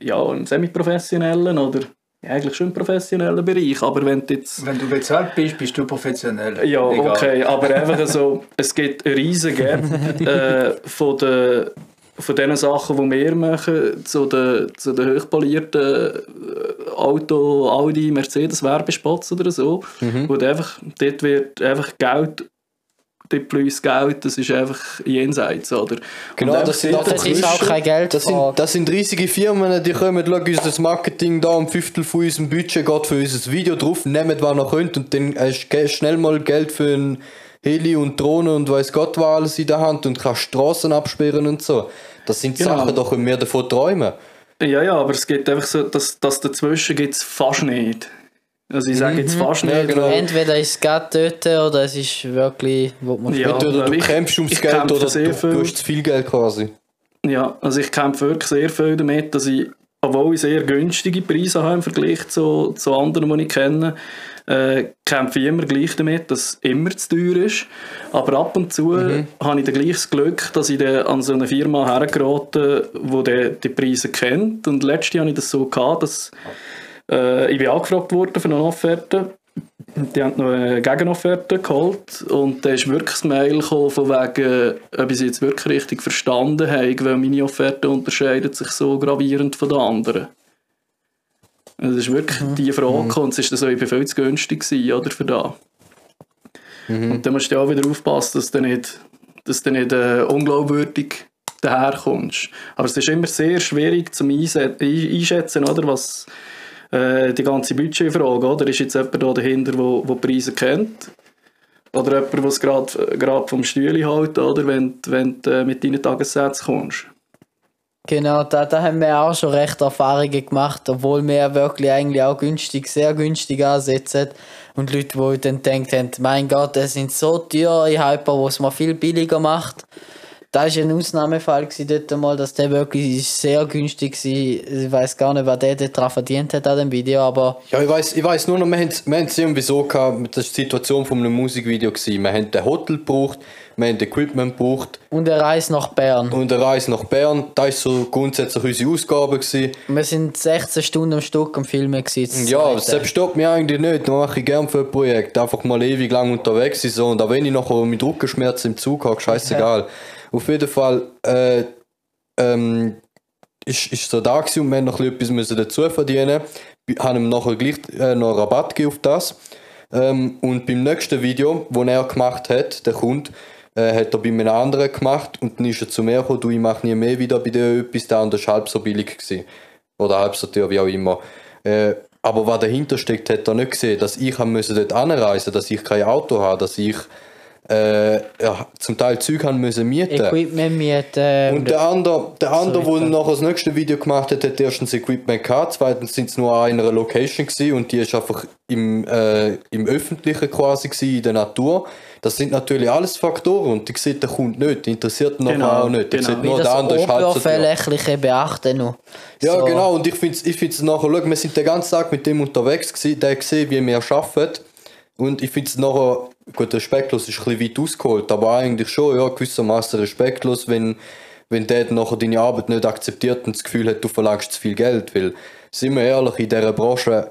S3: ja, im semi-professionellen oder ja, eigentlich schon im professionellen Bereich, aber wenn du jetzt
S4: Wenn du bezahlt bist, bist du professionell.
S3: Ja,
S4: Egal.
S3: okay, aber einfach so, es gibt einen riesen Gap [laughs] äh, von den von den Sachen, die wir machen, zu den, zu den hochpolierten äh, Auto, Audi, Mercedes Werbespots oder so, wo du einfach, dort wird einfach Geld, dort Geld, das ist einfach jenseits, oder?
S2: Genau, das sind
S1: Das ist auch kein Geld.
S2: Das sind, das sind riesige Firmen, die kommen, schauen uns das Marketing da, ein Fünftel von unserem Budget geht für unser Video drauf, nehmen was noch könnt und dann hast du schnell mal Geld für ein Heli und Drohnen und weiß Gott was alles in der Hand und kannst Straßen absperren und so. Das sind
S3: Genau.
S2: Sachen, da können wir davon träumen.
S3: Ja, ja, aber es gibt einfach so, dass, dass dazwischen gibt es fast nicht. Also ich sage jetzt fast
S2: Ja,
S3: nicht,
S2: genau.
S1: Entweder ist es gerade töten oder es ist wirklich, wo man
S3: Ja.
S2: Entweder du
S3: ich-
S2: kämpfst ums
S3: ich
S2: Geld
S3: kämpfe
S2: oder
S3: sehr
S2: du,
S3: viel.
S2: du hast zu viel Geld quasi.
S3: Ja, also ich kämpfe wirklich sehr viel damit, dass ich, obwohl ich sehr günstige Preise habe im Vergleich zu, zu anderen, die ich kenne, äh, kämpfe ich immer gleich damit, dass es immer zu teuer ist. Aber ab und zu habe ich dann gleich das Glück, dass ich dann an so eine Firma hergerate, die die Preise kennt. Und letztes Jahr hatte ich das so, gehabt, dass äh, ich bin angefragt worden für eine Offerte. Die haben noch eine Gegenofferte geholt und da ist wirklich das Mail gekommen, von wegen, ob ich sie jetzt wirklich richtig verstanden habe, weil meine Offerte unterscheidet sich so gravierend von den anderen. Also das ist wirklich die Frage gekommen, und es ist dann so, ich bin viel zu günstig gewesen, oder, für da. Und dann musst du auch wieder aufpassen, dass du nicht, dass du nicht äh, unglaubwürdig daherkommst. Aber es ist immer sehr schwierig zum ein- einschätzen, oder, was äh, die ganze Budgetfrage, oder? Ist jetzt jemand da dahinter, wo, wo Preise kennt? Oder jemand, der es gerade vom Stühle hält, oder? Wenn, wenn du äh, mit deinen Tagessätzen kommst.
S1: Genau, da, da haben wir auch schon recht Erfahrungen gemacht, obwohl wir wirklich eigentlich auch günstig, sehr günstig ansetzen. Und Leute, die dann denkt haben, mein Gott, das sind so teure Hyper, wo es mal viel billiger macht. Da war ein Ausnahmefall dort mal, dass der wirklich sehr günstig war. Ich weiß gar nicht, was der daran verdient hat an dem Video, aber
S2: Ja, ich weiß ich weiss nur noch, wir haben es irgendwie so gehabt, das war die Situation von einem Musikvideo. Gewesen. Wir haben ein Hotel gebraucht, wir haben Equipment gebraucht
S1: und eine Reise nach Bern.
S2: und eine Reise nach Bern. Das war so grundsätzlich unsere Ausgabe. Gewesen.
S1: Wir sind 16 Stunden am Stück am Filmen gewesen.
S2: Ja, das selbst stoppt mich eigentlich nicht. Das mache ich gerne für ein Projekt. Einfach mal ewig lang unterwegs sein. So. Und auch wenn ich nachher mit Rückenschmerzen im Zug habe, scheißegal. [laughs] Auf jeden Fall äh, ähm, ist, ist so da und wir haben noch etwas müssen dazu verdienen. Wir haben ihm nachher gleich äh, noch Rabatt gegeben auf das. Ähm, und beim nächsten Video, das er gemacht hat, der Kunde, äh, hat er bei einem anderen gemacht und dann ist er zu mir gekommen, du, ich mache nie mehr wieder bei dir etwas, der andere war halb so billig. Gewesen. Oder halb so teuer, wie auch immer. Äh, aber was dahinter steckt, hat er nicht gesehen, dass ich dort anreisen, dass ich kein Auto habe, dass ich äh, ja, zum Teil Zeug haben müssen mieten.
S1: Equipment mieten.
S2: Und der andere, der andere,
S1: So
S2: der nachher das nächste Video gemacht hat, hat erstens Equipment gehabt, zweitens sind es nur an einer Location gewesen und die ist einfach im, äh, im Öffentlichen quasi gewesen, in der Natur. Das sind natürlich alles Faktoren und die sieht der Kunde nicht, die interessiert ihn
S3: Genau,
S2: auch nicht. Der
S3: genau.
S2: sieht nur
S1: das
S2: der andere ist halb so.
S1: Oberflächliche beachten noch.
S2: Ja,
S1: So.
S2: genau. Und ich finde es ich find's nachher, schau, wir sind den ganzen Tag mit dem unterwegs gewesen, der gesehen, wie wir arbeiten. Und ich finde es nachher, gut, respektlos ist ein bisschen weit ausgeholt, aber eigentlich schon, ja, gewissermaßen respektlos, wenn, wenn der dann nachher deine Arbeit nicht akzeptiert und das Gefühl hat, du verlangst zu viel Geld. Weil, sind wir ehrlich, in dieser Branche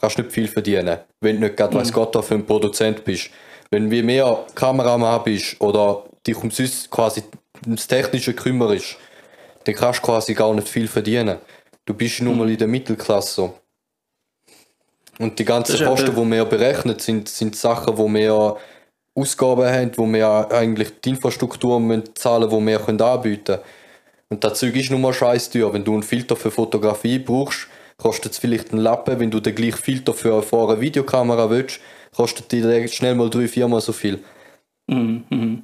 S2: kannst du nicht viel verdienen, wenn du nicht gerade weiss Gott da für ein Produzent bist. Wenn wie mehr Kameramann bist oder dich um sonst quasi ums Technische kümmerst, dann kannst du quasi gar nicht viel verdienen. Du bist nur mal in der Mittelklasse. Und die ganzen Kosten, die wir berechnen, sind, sind Sachen, wo wir Ausgaben haben, wo wir eigentlich die Infrastruktur müssen zahlen die wir können anbieten können. Und das Zeug ist nun mal scheiß teuer. Wenn du einen Filter für Fotografie brauchst, kostet es vielleicht einen Lappen. Wenn du den gleichen Filter für, für eine Videokamera willst, kostet die schnell mal drei, viermal so viel.
S3: Mhm.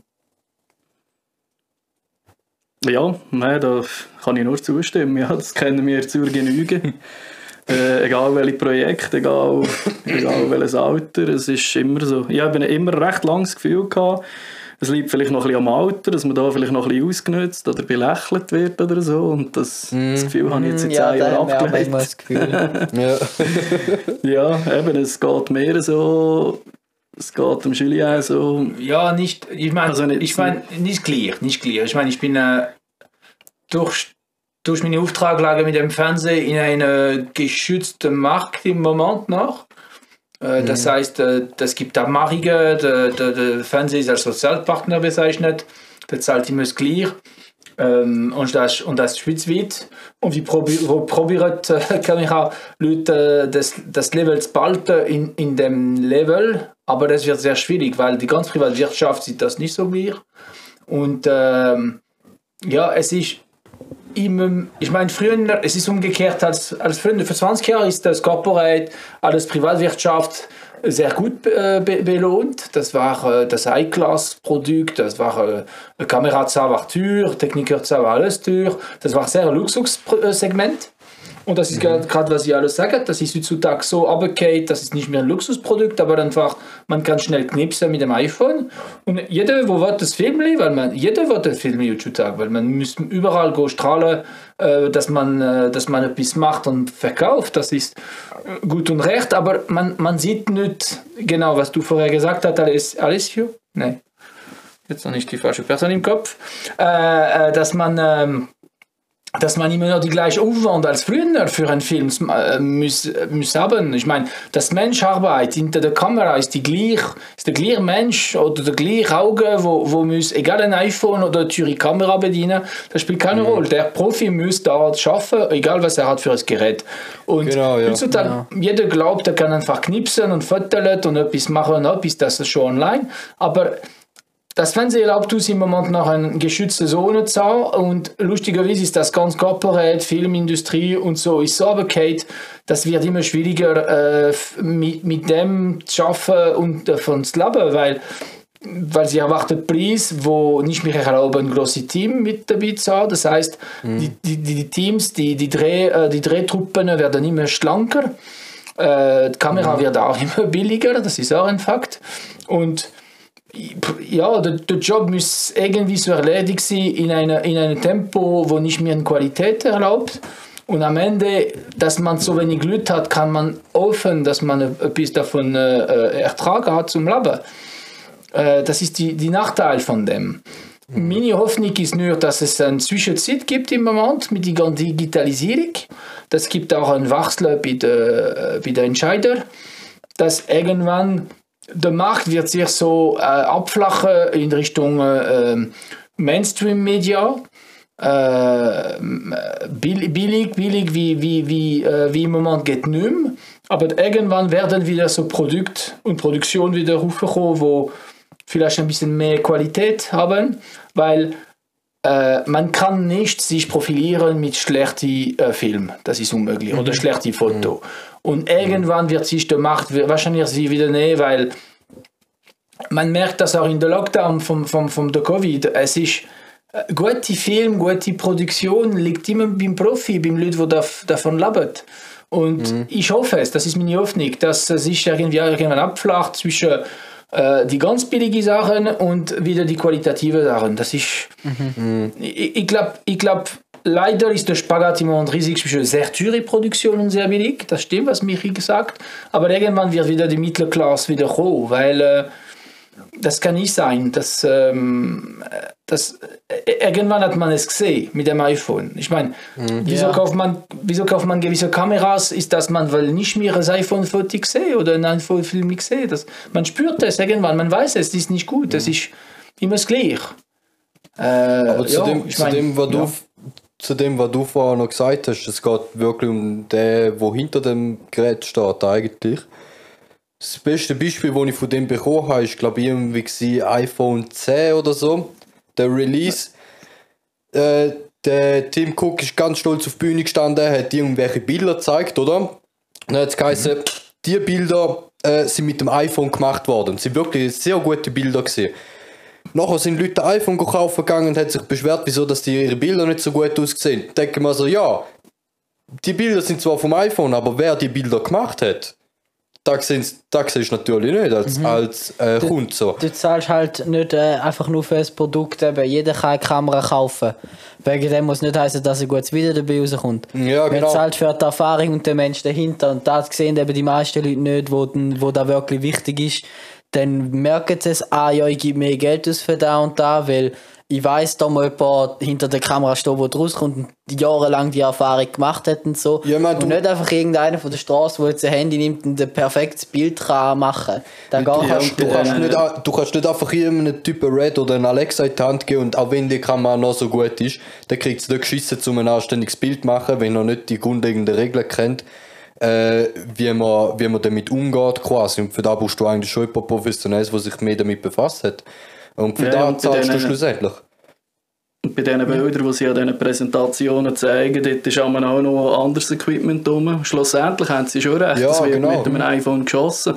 S3: Ja, nein, da kann ich nur zustimmen. Ja, das kennen wir zur Genüge. Äh, egal welches Projekt, egal, egal welches Alter, es ist immer so. Ich habe immer recht langes Gefühl gehabt, es liegt vielleicht noch ein bisschen am Alter, dass man da vielleicht noch ein bisschen ausgenutzt oder belächelt wird oder so. Und das, das Gefühl habe ich jetzt in
S1: ja,
S3: zehn
S1: da
S3: Jahren
S1: haben wir aber
S3: abgelegt.
S1: das Gefühl.
S2: Ja. [laughs]
S3: Ja, eben, es geht mehr so, es geht dem Julien so,
S4: Ja, nicht, ich meine,
S3: Also nicht-
S4: ich mein, nicht gleich, nicht gleich. Ich meine, ich bin äh, durch, durch meine Auftraglage mit dem Fernsehen in einem geschützten Markt im Moment noch. Äh, Das heißt, äh, das gibt Abmachungen, der, der, der Fernsehen ist als Sozialpartner bezeichnet, der zahlt immer das gleich. Ähm, und, das, und das schweizweit. Und wie probi wo probiert, äh, [laughs] kann ich auch Leute das, das Level zu behalten in, in dem Level, aber das wird sehr schwierig, weil die ganze Privatwirtschaft sieht das nicht so gleich. Und ähm, ja, es ist immer, ich meine, früher, es ist umgekehrt als, als früher, für 20 Jahre ist das Corporate, alles Privatwirtschaft sehr gut äh, be belohnt. Das war äh, das High-Class-Produkt, das war äh, Kamera war teuer, Techniker war alles teuer. Das war sehr Luxussegment. Und das ist gerade, was ich alles sage, das ist heutzutage so runtergefallen, das ist nicht mehr ein Luxusprodukt, aber einfach, man kann schnell knipsen mit dem iPhone. Und jeder, wo will das Film, weil man, jeder will das Film heutzutage, weil man muss überall go strahlen, äh, dass man, äh, dass man etwas macht und verkauft. Das ist äh, gut und recht, aber man, man sieht nicht genau, was du vorher gesagt hast, Alice, Alessio? Nein. Jetzt noch nicht die falsche Person im Kopf. Dass man, ähm, dass man immer noch die gleiche Aufwand als früher für einen Film äh, muss, muss haben. Ich meine, das Menscharbeit hinter der Kamera ist, die gleich, ist der gleiche Mensch oder der gleiche Auge, wo, wo muss, egal ein iPhone oder die Kamera bedienen, das spielt keine
S2: Mhm.
S4: Rolle. Der Profi muss da schaffen, egal was er hat für ein Gerät. Und
S2: Genau, ja.
S4: heutzutage, jeder glaubt, er kann einfach knipsen und fotolen und etwas machen und etwas, das ist schon online. Aber das Fernsehen erlaubt uns im Moment noch eine geschützte Zone zu haben und lustigerweise ist das ganz korporate, Filmindustrie und so ist so runtergefallen, das wird immer schwieriger äh, mit, mit dem zu arbeiten und davon zu leben, weil weil sie erwarten Preis, wo nicht mehr erlauben, ein großes Team mit dabei zu haben. Das heißt, die, die, die Teams, die, die, Dreh, äh, die Drehtruppen werden immer schlanker. Äh, die Kamera wird auch [laughs] immer billiger, das ist auch ein Fakt. Und ja, der, der Job muss irgendwie so erledigt sein in, einer, in einem Tempo, wo nicht mehr eine Qualität erlaubt. Und am Ende, dass man so wenig Glück hat, kann man hoffen, dass man etwas davon äh, äh, Ertrag hat zum Leben. Äh, das ist die, die Nachteil von dem. Meine Hoffnung ist nur, dass es eine Zwischenzeit gibt im Moment mit der ganzen Digitalisierung. Das gibt auch einen Wachsel bei den bei der Entscheidern, dass irgendwann der Markt wird sich so äh, abflachen in Richtung äh, Mainstream-Media. Äh, billig, billig, wie, wie, wie, äh, wie im Moment geht nicht mehr. Aber irgendwann werden wieder so Produkt und Produktion wieder hochkommen, wo vielleicht ein bisschen mehr Qualität haben, weil äh, man kann nicht sich profilieren mit schlechten äh, Film, das ist unmöglich, oder schlechten Foto. Und irgendwann wird sich der Markt wahrscheinlich sie wieder nehmen, weil man merkt das auch in der Lockdown vom, vom, vom der Covid. Es ist äh, gute Film, gute Produktion liegt immer beim Profi, beim Leute, die dav- davon leben. Und ich hoffe es, das ist meine Hoffnung, dass es sich irgendwie irgendwann abflacht zwischen äh, die ganz billigen Sachen und wieder die qualitativen Sachen. Das ist, ich, ich glaube, ich glaub, leider ist der Spagat im Moment riesig zwischen sehr teure Produktion und sehr billig. Das stimmt, was Michi gesagt Aber irgendwann wird wieder die Mittelklasse wieder kommen, weil äh, das kann nicht sein. Das, ähm, das, äh, irgendwann hat man es gesehen mit dem iPhone. Ich meine, wieso,
S1: Ja.
S4: kauft man, wieso kauft man gewisse Kameras? Ist das man, weil nicht mehr ein iPhone-Foto gesehen oder ein iPhone-Film gesehen? Das, man spürt es irgendwann, man weiß es, das ist nicht gut. Das ist immer das Gleiche. Äh,
S2: Aber zu,
S4: ja,
S2: dem,
S4: ich
S2: zu,
S4: mein,
S2: dem, was
S4: ja.
S2: du, zu dem, was du vorher noch gesagt hast, es geht wirklich um den, der hinter dem Gerät steht eigentlich. Das beste Beispiel, das ich von dem bekommen habe, ist glaube ich irgendwie iPhone 10 oder so. Der Release. Äh, der Tim Cook ist ganz stolz auf die Bühne gestanden, hat irgendwelche Bilder gezeigt, oder? Und dann hat es geheißen, die Bilder äh, sind mit dem iPhone gemacht worden. Es sind wirklich sehr gute Bilder gewesen. Nachher sind Leute ein iPhone kaufen gegangen und haben sich beschwert, wieso dass die ihre Bilder nicht so gut aussehen. Denke mal so, ja, die Bilder sind zwar vom iPhone, aber wer die Bilder gemacht hat, da siehst du natürlich nicht als, als äh, Kunde so.
S1: Du zahlst halt nicht äh, einfach nur für das Produkt, eben jeder kann eine Kamera kaufen. Wegen dem muss nicht heißen, dass ein gutes Video dabei rauskommt.
S2: Ja,
S1: Man
S2: genau.
S1: zahlt für die Erfahrung und den Mensch dahinter. Und das sehen eben die meisten Leute nicht, wo, den- wo da wirklich wichtig ist. Dann merken sie es, ah ja, ich gebe mehr Geld aus für da und da, weil ich weiß, da muss jemand hinter der Kamera stehen, der rauskommt und jahrelang die Erfahrung gemacht hat und so.
S2: Ja, man,
S1: und nicht einfach irgendeiner von der Straße, der jetzt ein Handy nimmt und ein perfektes Bild kann machen kann. Dann
S2: Ja,
S1: kannst
S2: du,
S1: du,
S2: kannst nicht, du kannst nicht einfach irgendeinem Typen Red oder einen Alexa in die Hand geben und auch wenn die Kamera noch so gut ist, dann kriegt es nicht geschissen, um ein anständiges Bild zu machen, wenn er nicht die grundlegenden Regeln kennt, äh, wie, man, wie man damit umgeht quasi. Und für da brauchst du eigentlich schon jemand Professionelles, der sich mehr damit befasst hat. Und für
S3: Ja,
S2: da zahlst du schlussendlich.
S3: Und bei diesen Bildern, die sie an diesen Präsentationen zeigen, dort ist auch noch anderes Equipment drum. Schlussendlich haben sie schon recht,
S2: Ja,
S3: es wird
S2: genau.
S3: mit einem iPhone geschossen.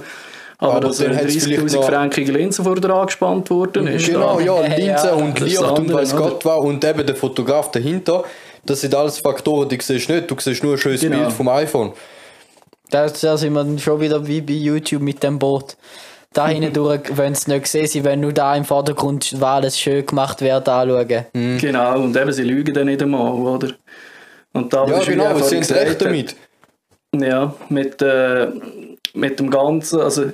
S3: Aber,
S2: Aber
S3: dass eine
S2: hat's vielleicht
S3: 30'000
S2: noch-
S3: frankige Linse vor der angespannt worden ist.
S2: Genau, ja, Linse
S1: Ja,
S2: und
S3: das
S2: Licht und weiß? Gott was und eben der Fotograf dahinter. Das sind alles Faktoren, die siehst du nicht. Du siehst nur ein schönes
S3: Genau.
S2: Bild vom iPhone.
S1: Da, da sind wir schon wieder wie bei YouTube mit dem Boot. Da hinten durch, wenn sie nicht sehen, sie wollen nur da im Vordergrund, weil alles schön gemacht wird, anschauen.
S3: Genau, und eben, sie lügen dann nicht einmal, oder? Und da,
S2: Ja,
S3: was
S2: genau, sie
S3: vorhin
S2: haben recht damit.
S3: Ja, mit, äh, mit dem Ganzen, also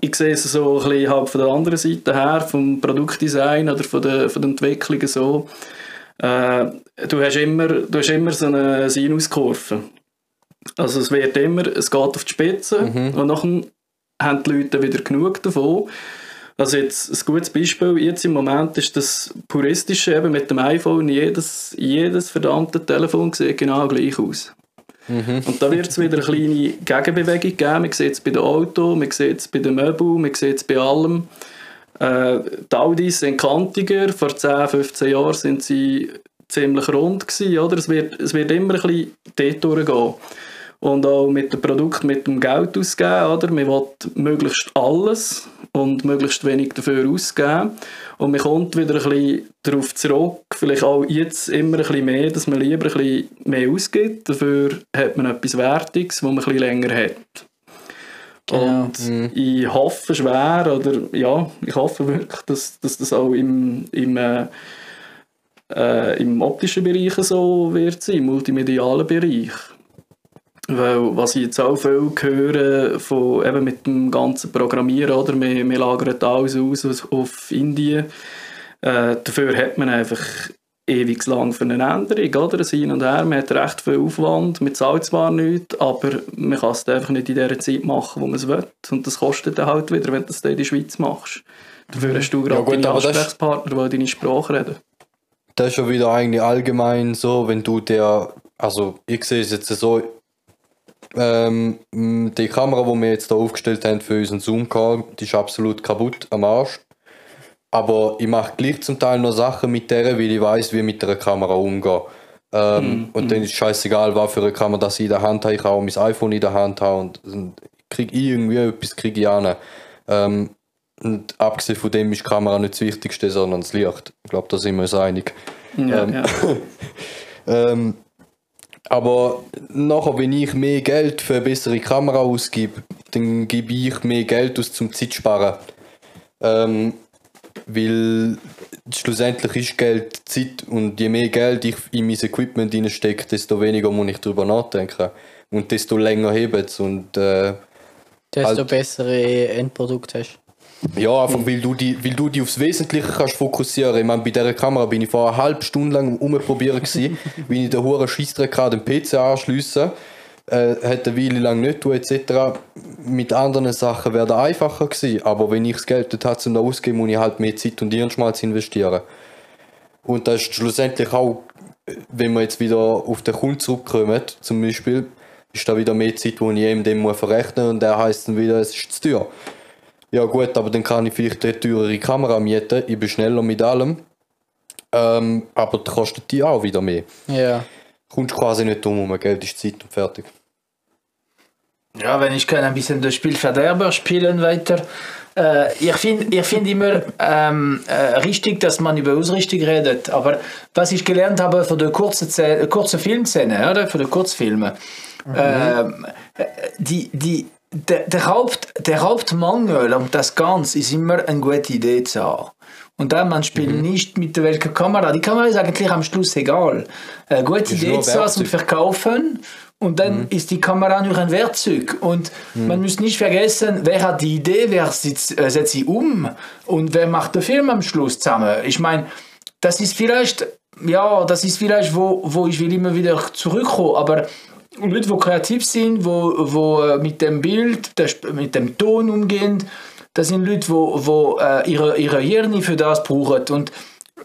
S3: ich sehe es so ein bisschen halt von der anderen Seite her, vom Produktdesign oder von der, von der Entwicklung so. Äh, du, hast immer, du hast immer so eine Sinuskurve. Also es wird immer, es geht auf die Spitze und nachher haben die Leute wieder genug davon. Also jetzt ein gutes Beispiel jetzt im Moment ist das puristische eben mit dem iPhone. Jedes, jedes verdammte Telefon sieht genau gleich aus. Und da wird es wieder eine kleine Gegenbewegung geben. Man sieht es bei den Autos, man sieht es bei den Möbeln, man sieht es bei allem. Äh, die Audis sind kantiger. Vor 10, 15 Jahren sind sie ziemlich rund gewesen, oder? Es wird, es wird immer ein bisschen dort durchgehen. Und auch mit dem Produkt, mit dem Geld ausgeben, oder? Man will möglichst alles und möglichst wenig dafür ausgeben. Und man kommt wieder ein bisschen darauf zurück, vielleicht auch jetzt immer ein bisschen mehr, dass man lieber ein bisschen mehr ausgibt. Dafür hat man etwas Wertiges, wo man ein bisschen länger hat.
S1: Genau.
S3: Und ich hoffe schwer, oder ja, ich hoffe wirklich, dass, dass das auch im, im, äh, äh, im optischen Bereich so wird sein, im multimedialen Bereich. Weil, was ich jetzt auch viel höre, von, eben mit dem ganzen Programmieren, oder? Wir, wir lagern alles aus auf- Indien. Äh, dafür hat man einfach ewig lang für eine Änderung, oder? Ein Hin und Her, man hat recht viel Aufwand, man zahlt zwar nichts, aber man kann es einfach nicht in der Zeit machen, wo man es will. Und das kostet dann halt wieder, wenn du das dann in der Schweiz machst. Dafür hast du gerade
S2: gut,
S3: deine
S2: das-
S3: Ansprechpartner, die deine Sprache reden.
S2: Das ist ja wieder eigentlich allgemein so, wenn du der, also ich sehe es jetzt so, ähm, die Kamera, die wir jetzt hier aufgestellt haben für unseren Zoom-Call, die ist absolut kaputt am Arsch. Aber ich mache gleich zum Teil noch Sachen mit der, weil ich weiß, wie ich mit der Kamera umgehe. Ähm, und dann ist scheißegal, was für eine Kamera das ich in der Hand habe. Ich kann auch mein iPhone in der Hand haben und, und kriege irgendwie etwas kriege ich an. Ähm, und abgesehen von dem ist die Kamera nicht das Wichtigste, sondern das Licht. Ich glaube, da sind wir uns einig.
S3: Ja,
S2: Ähm,
S3: ja. [laughs]
S2: Aber nachher, wenn ich mehr Geld für eine bessere Kamera ausgebe, dann gebe ich mehr Geld aus zum Zeit sparen. Ähm, weil schlussendlich ist Geld Zeit und je mehr Geld ich in mein Equipment reinstecke, desto weniger muss ich darüber nachdenken. Und desto länger hebt es. Und äh,
S1: Desto
S2: Halt.
S1: bessere Endprodukte hast.
S2: Ja, einfach weil du die, weil du die aufs Wesentliche kannst fokussieren. Meine, bei dieser Kamera bin ich vor einer halben Stunde lang rumprobieren [laughs] wie ich den hohen Scheissdreck den PC anschliessen. Äh, hat eine Weile lang nicht tun, etc. Mit anderen Sachen wäre das einfacher gewesen. Aber wenn ich das Geld dort habe, zum da ausgeben, muss ich halt mehr Zeit und Hirnschmalz investieren. Und das ist schlussendlich auch, wenn wir jetzt wieder auf den Kunden zurückkommen, zum Beispiel, ist da wieder mehr Zeit, die ich ihm dem verrechnen muss und der heisst dann wieder, es ist zu teuer. Ja gut, aber dann kann ich vielleicht eine teurere Kamera mieten, ich bin schneller mit allem. Ähm, aber das kostet die auch wieder mehr.
S1: Ja.
S2: Kommst quasi nicht drum herum, Geld ist Zeit und fertig.
S4: Ja, wenn ich kann ein bisschen das Spiel Verderber spielen weiter. Äh, ich finde ich find immer ähm, äh, richtig, dass man über Ausrichtung redet. Aber was ich gelernt habe von der kurzen, Ze- kurzen Filmszene, oder? von den Kurzfilmen, ähm, äh, die, die, der, der, Haupt, der Hauptmangel um das Ganze ist immer eine gute Idee zu haben. Und dann, man spielt nicht mit der welchen Kamera. Die Kamera ist eigentlich am Schluss egal. Eine gute
S2: Ist
S4: Idee zu haben zum. Verkaufen und dann ist die Kamera nur ein Werkzeug. Und man muss nicht vergessen, wer hat die Idee, wer setzt, äh, setzt sie um und wer macht den Film am Schluss zusammen. Ich meine, das ist vielleicht, ja, das ist vielleicht, wo, wo ich will immer wieder zurückkommen, aber Leute, die kreativ sind, wo, wo äh, mit dem Bild, mit dem Ton umgehen, das sind Leute, wo, wo äh, ihre, ihre Hirne für das brauchen. Und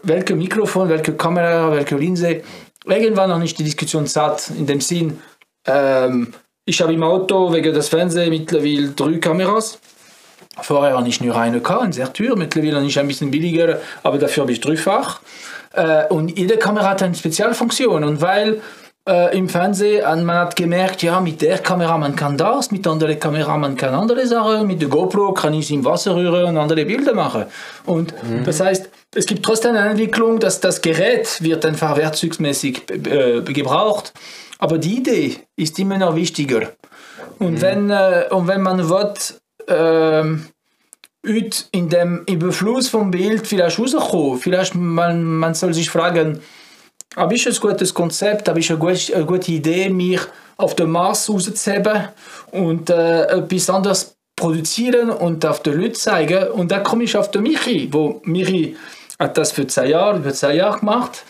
S4: welche Mikrofon, welche Kamera, welche Linse, irgendwann noch nicht die Diskussion satt, in dem Sinn, ähm, ich habe im Auto wegen des Fernsehens mittlerweile drei Kameras. Vorher habe ich nur eine gehabt, sehr teuer. Mittlerweile habe ich ein bisschen billiger, aber dafür habe ich dreifach. Äh, und jede Kamera hat eine Spezialfunktion. Und weil äh, im Fernsehen und man hat gemerkt, ja, mit der Kamera man kann das, mit der anderen Kamera man kann andere Sachen, mit der GoPro kann ich im Wasser rühren und andere Bilder machen. Und das heißt, es gibt trotzdem eine Entwicklung, dass das Gerät wird einfach werkzeugsmäßig äh, gebraucht, aber die Idee ist immer noch wichtiger. Und, wenn, äh, und wenn man will, ähm, in dem Überfluss vom Bild vielleicht rauskommen, vielleicht man, man soll sich fragen, habe ich ein gutes Konzept, habe ich eine gute, Idee, mich auf den Mars rauszuheben und äh, etwas anderes produzieren und auf den Leuten zeigen. Und dann komme ich auf den Michi, wo Michi hat das für zwei Jahre, über zwei Jahre gemacht.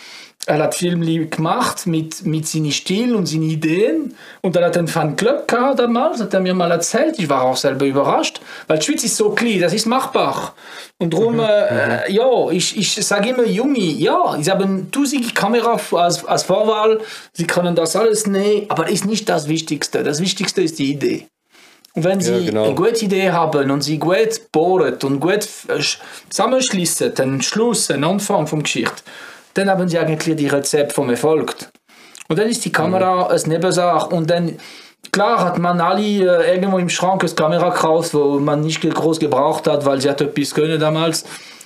S4: Er hat Filme gemacht mit, mit seinen Stil und seinen Ideen. Und er hat einen Fanclub gehabt damals, hat er mir mal erzählt. Ich war auch selber überrascht, weil die Schweiz ist so klein, das ist machbar. Und darum, äh, ja, ich, ich sage immer, Junge, ja, sie haben tausende Kamera als, als Vorwahl, sie können das alles nehmen, aber ist nicht das Wichtigste. Das Wichtigste ist die Idee. Und wenn sie
S2: Ja, genau.
S4: eine gute Idee haben und sie gut bohren und gut äh, sch- zusammenschließen, den Schluss, den Anfang vom Geschichte, dann haben sie eigentlich die Rezept vom Erfolg. Und dann ist die Kamera eine Nebensache und dann Klar hat man alle äh, irgendwo im Schrank eine Kamera gekauft, wo man nicht groß gebraucht hat, weil sie hat etwas können damals.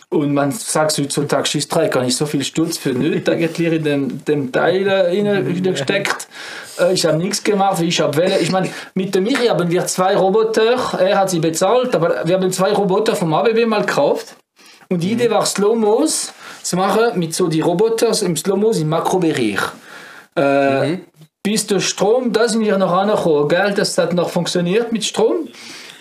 S4: Und man sagt heutzutage, schießt drei, kann ich so viel Stutz für nichts eigentlich in dem, dem Teil äh, rein [laughs] gesteckt. Äh, ich habe nichts gemacht, wie ich habe wählen. Ich meine, mit dem Michi haben wir zwei Roboter, er hat sie bezahlt, aber wir haben zwei Roboter vom ABB mal gekauft. Und die Idee war Slow-Mos zu machen mit so die Roboter im Slow-Mos im Makrobereich. Äh, Bis der Strom, da sind wir noch angekommen, gell? Das hat noch funktioniert mit Strom.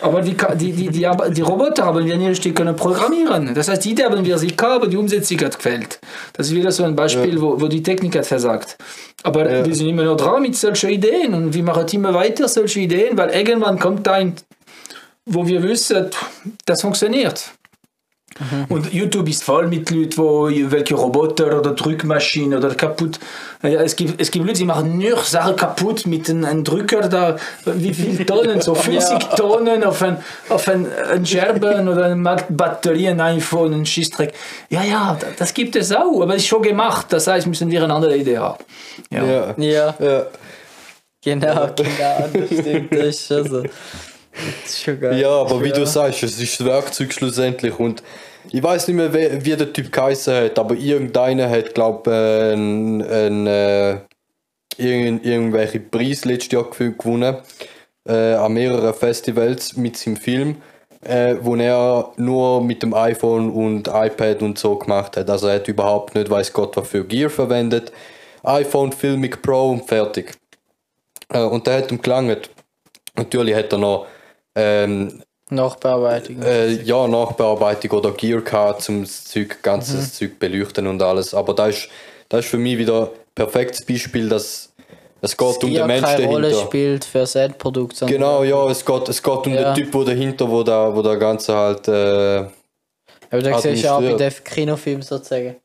S4: Aber die, die, die, die, die Roboter haben wir nicht richtig können programmieren. Das heißt, die Idee haben wir sich gehabt, aber die Umsetzung hat gefällt. Das ist wieder so ein Beispiel, wo, wo die Technik hat versagt. Aber wir sind immer noch dran mit solchen Ideen und wir machen immer weiter solche Ideen, weil irgendwann kommt ein, wo wir wissen, das funktioniert. Und YouTube ist voll mit Leuten, wo welche Roboter oder Drückmaschinen oder kaputt. Ja, es, gibt, es gibt Leute, die machen nur Sachen kaputt mit einem, einem Drücker da. Wie viele Tonnen? So [laughs] 50 Tonnen auf ein, auf ein, ein Scherben oder eine Batterie, ein iPhone, ein Schießdreck. Ja, ja, da- das gibt es auch, aber es ist schon gemacht. Das heißt, müssen wir eine andere Idee haben. Ja.
S2: Ja.
S1: Ja,
S2: Ja.
S1: genau, genau, das stimmt, das ist schon so. Das ist schon geil.
S2: Ja, aber wie du sagst, es ist das Werkzeug schlussendlich und ich weiß nicht mehr, wer, wie der Typ geheißen hat, aber irgendeiner hat, glaube ein, ein, äh, irgend, irgendwelche Preise letztes Jahr gew- gewonnen äh, an mehreren Festivals mit seinem Film, äh, wo er nur mit dem iPhone und iPad und so gemacht hat. Also er hat überhaupt nicht, weiß Gott, was für Gear verwendet. iPhone, Filmic Pro und fertig. Äh, und der hat ihm gelangt. Natürlich hat er noch ähm,
S1: Nachbearbeitung.
S2: äh, ja, Nachbearbeitung oder Gear gehabt, um das Zeug, ganzes Zeug beleuchten und alles. Aber da ist, das ist für mich wieder ein perfektes Beispiel, dass es geht um
S1: ja
S2: den Menschen
S1: keine Rolle
S2: dahinter.
S1: spielt für das Endprodukt.
S2: Genau, ja, es geht, es geht um
S1: Ja.
S2: den Typ, wo dahinter, wo der, wo der Ganze halt. Äh,
S1: Aber da siehst du auch bei den Kinofilmen sozusagen.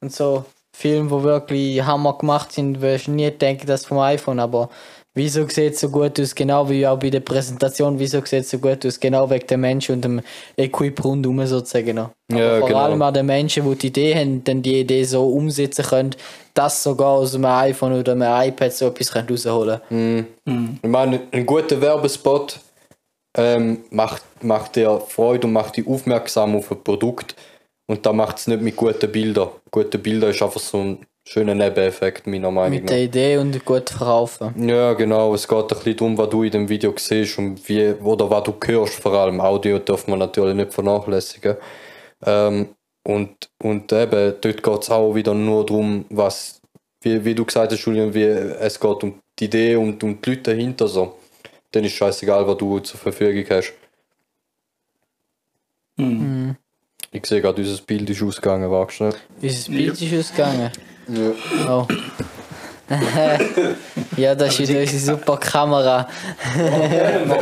S1: Und so Filme, die wirklich Hammer gemacht sind, wirst du nie denken, das vom iPhone, aber wieso sieht es so gut aus? Genau wie auch bei der Präsentation, wieso sieht es so gut aus? Genau wegen dem Menschen und dem Equip rundum sozusagen. noch. Aber
S2: Ja,
S1: vor
S2: genau.
S1: allem an den Menschen, die die Idee haben, dann die Idee so umsetzen können, dass sogar aus einem iPhone oder einem iPad so etwas können rausholen können.
S2: ich meine, ein guter Werbespot ähm, macht, macht dir Freude und macht dich aufmerksam auf ein Produkt. Und da macht es nicht mit guten Bildern. Gute Bilder ist einfach so ein schöner Nebeneffekt, meiner Meinung
S1: Mit
S2: nach.
S1: der Idee und gut verkaufen.
S2: Ja, genau. Es geht ein bisschen darum, was du in dem Video siehst und wie, oder was du hörst. Vor allem Audio darf man natürlich nicht vernachlässigen. Ähm, und, und eben, dort geht es auch wieder nur darum, was, wie, wie du gesagt hast, Julian, wie es geht um die Idee und um die Leute dahinter. So. Dann ist scheißegal, was du zur Verfügung hast. Ich sehe gerade, unser Bild ist ausgegangen, wagst du nicht?
S1: Unser Bild ist ausgegangen. Oh. [laughs] ja, das ist wieder unsere super Kamera. [laughs]